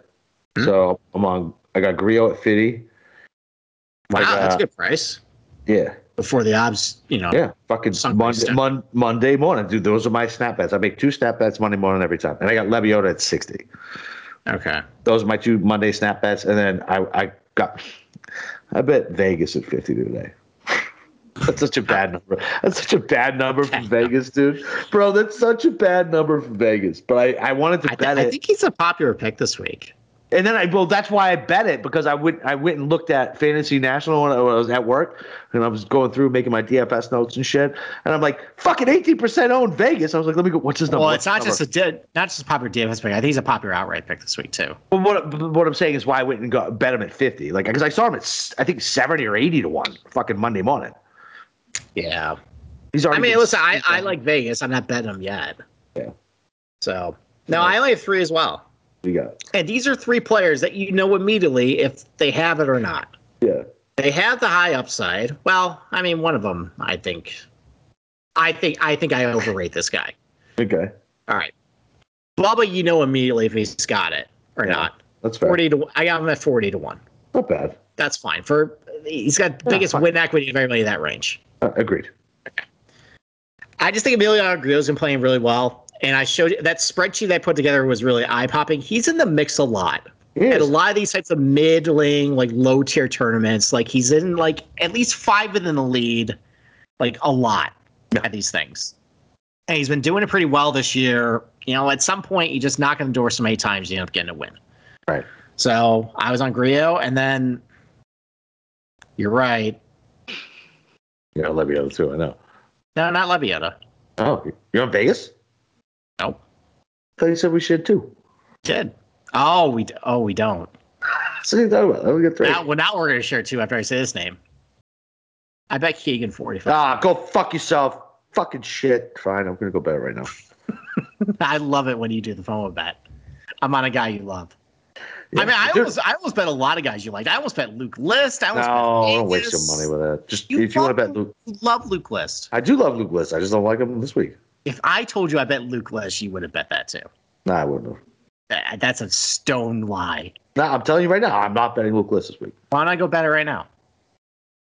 Hmm. So I'm on. I got Grillo at 50. Wow, got- that's a good price. Yeah. Before the odds, you know. Yeah. Fucking Monday, Mon- Monday morning, dude. Those are my snap bets. I make two snap bets Monday morning every time, and I got Lebioda at 60. Okay. Those are my two Monday snap bets, and then I I got. I bet Vegas at 50 today. That's such a bad number. That's such a bad number from Vegas, dude. Bro, that's such a bad number from Vegas. But I, I wanted to I, th- bet I it. think he's a popular pick this week. And then I well, that's why I bet it because I went I went and looked at Fantasy National when I was at work and I was going through making my DFS notes and shit. And I'm like, fucking 18% own Vegas. I was like, let me go. What's his number? Well, it's not his just a not just a popular DFS pick. I think he's a popular outright pick this week too. But what what I'm saying is why I went and got bet him at 50. Like because I saw him at I think 70 or 80 to one fucking Monday morning. Yeah. He's already. I mean, listen, I, I like Vegas. I'm not betting him yet. Yeah. So no, I only have three as well. We got And these are three players that you know immediately if they have it or not. yeah. They have the high upside. Well, I mean, one of them, I think. I think I think I overrate this guy. Okay, All right, Bubba, you know immediately if he's got it or Yeah. not. that's fair. Forty to I got him at forty to one. Not bad. That's fine for he's got the Yeah, biggest fine. win equity of everybody in that range. Uh, agreed. I just think Emiliano Grillo's been playing really well, and I showed that spreadsheet I put together was really eye popping. He's in the mix a lot. At a lot of these types of middling, like low tier tournaments, like he's in like at least five in the lead, like a lot Yeah. at these things. And he's been doing it pretty well this year. You know, at some point you just knock on the door so many times you end up getting a win. Right. So I was on Grillo, and then you're right. Yeah, Lebioda too. I know. No, not Lebioda. Oh, you're on Vegas? Nope. I thought you said we should too. Did. Oh, we oh we don't. So you thought about. We got three. Now, well, now we're gonna share two after I say his name. I bet Keegan forty five. Ah, go fuck yourself. Fucking shit. Fine, I'm gonna go bet right now. I love it when you do the phone bet. I'm on a guy you love. Yeah. I mean, I almost, I almost bet a lot of guys you like. I almost bet Luke List. I almost No, don't waste your money with that. Just You if you want to bet Luke, love Luke List. I do love Luke List. I just don't like him this week. If I told you I bet Luke List, you would have bet that too. Nah, I wouldn't have. That- That's a stone lie. Nah, I'm telling you right now, I'm not betting Luke List this week. Why don't I go bet it right now?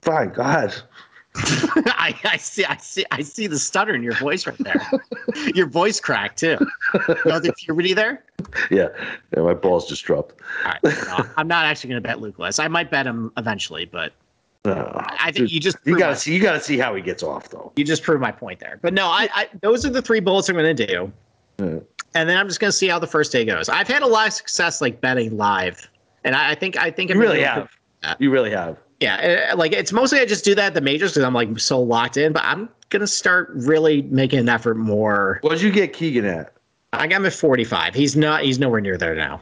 Fine, go ahead. I, I see, I see, I see the stutter in your voice right there. your voice cracked too. You know the puberty there. Yeah, yeah my balls just dropped. All right, no, I'm not actually going to bet Luke List. I might bet him eventually, but No, I think you just you gotta my- see. You gotta see how he gets off though. you just proved my point there. But no, I, I those are the three bullets I'm going to do, and then I'm just going to see how the first day goes. I've had a lot of success like betting live, and I, I think I think You really have. You really have. Yeah, uh, like it's mostly I just do that at the majors because I'm like so locked in. But I'm gonna start really making an effort more. What did you get Keegan at? I got him at 45. He's not. He's nowhere near there now.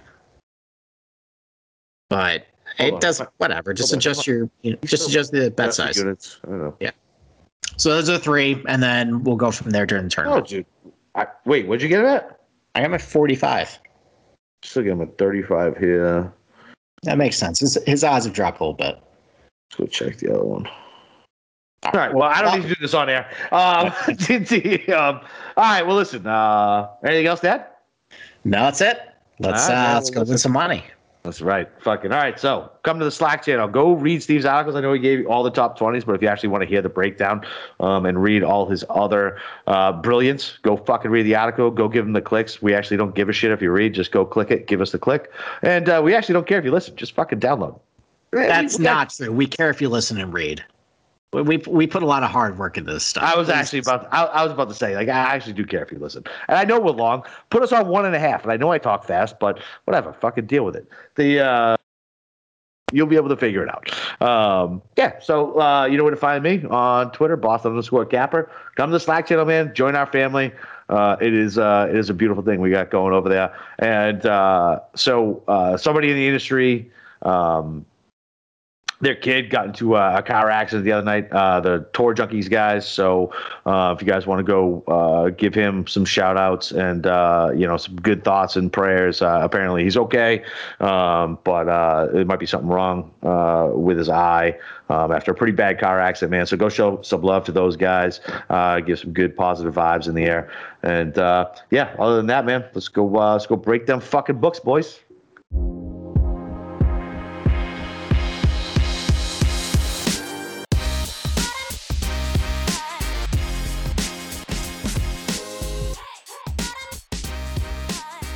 But Hold it on. does whatever. Just Hold on. adjust your, you know, just adjust the bet size. Units. I don't know. So those are three, and then we'll go from there during the tournament. Oh, dude. I, wait, what'd you get it at? I got him at 45. Still get him at 35 here. That makes sense. His, his odds have dropped a little bit. Let's go check the other one. All right. Well, I don't need to do this on air. Um, um, all right. Well, listen. Uh, anything else, Dad? No, that's it. Let's All right, uh, let's go win some money. That's right. Fucking all right. So come to the Slack channel. Go read Steve's articles. I know he gave you all the top twenties, but if you actually want to hear the breakdown um, and read all his other uh, brilliance, go fucking read the article. Go give him the clicks. We actually don't give a shit if you read. Just go click it. Give us the click, and uh, we actually don't care if you listen. Just fucking download. That's We- not true. We care if you listen and read. We, we, put a lot of hard work into this stuff. I was actually about. I, I was about to say, like, I actually do care if you listen, and I know we're long. Put us on one and a half, and I know I talk fast, but whatever. Fucking deal with it. The uh, you'll be able to figure it out. Um, yeah. So uh, you know where to find me on Twitter, Boston underscore Capper. Come to the Slack channel, man. Join our family. Uh, it is uh, it is a beautiful thing we got going over there. And uh, so uh, somebody in the industry. Um, their kid got into a, car accident the other night. Uh, the tour junkies guys. So uh, if you guys want to go, uh, give him some shout outs and uh, you know some good thoughts and prayers. Uh, apparently he's okay, um, but uh, it might be something wrong with his eye um, after a pretty bad car accident, man. So go show some love to those guys. Give some good positive vibes in the air. And yeah, other than that, man, let's go. Let's go break them fucking books, boys.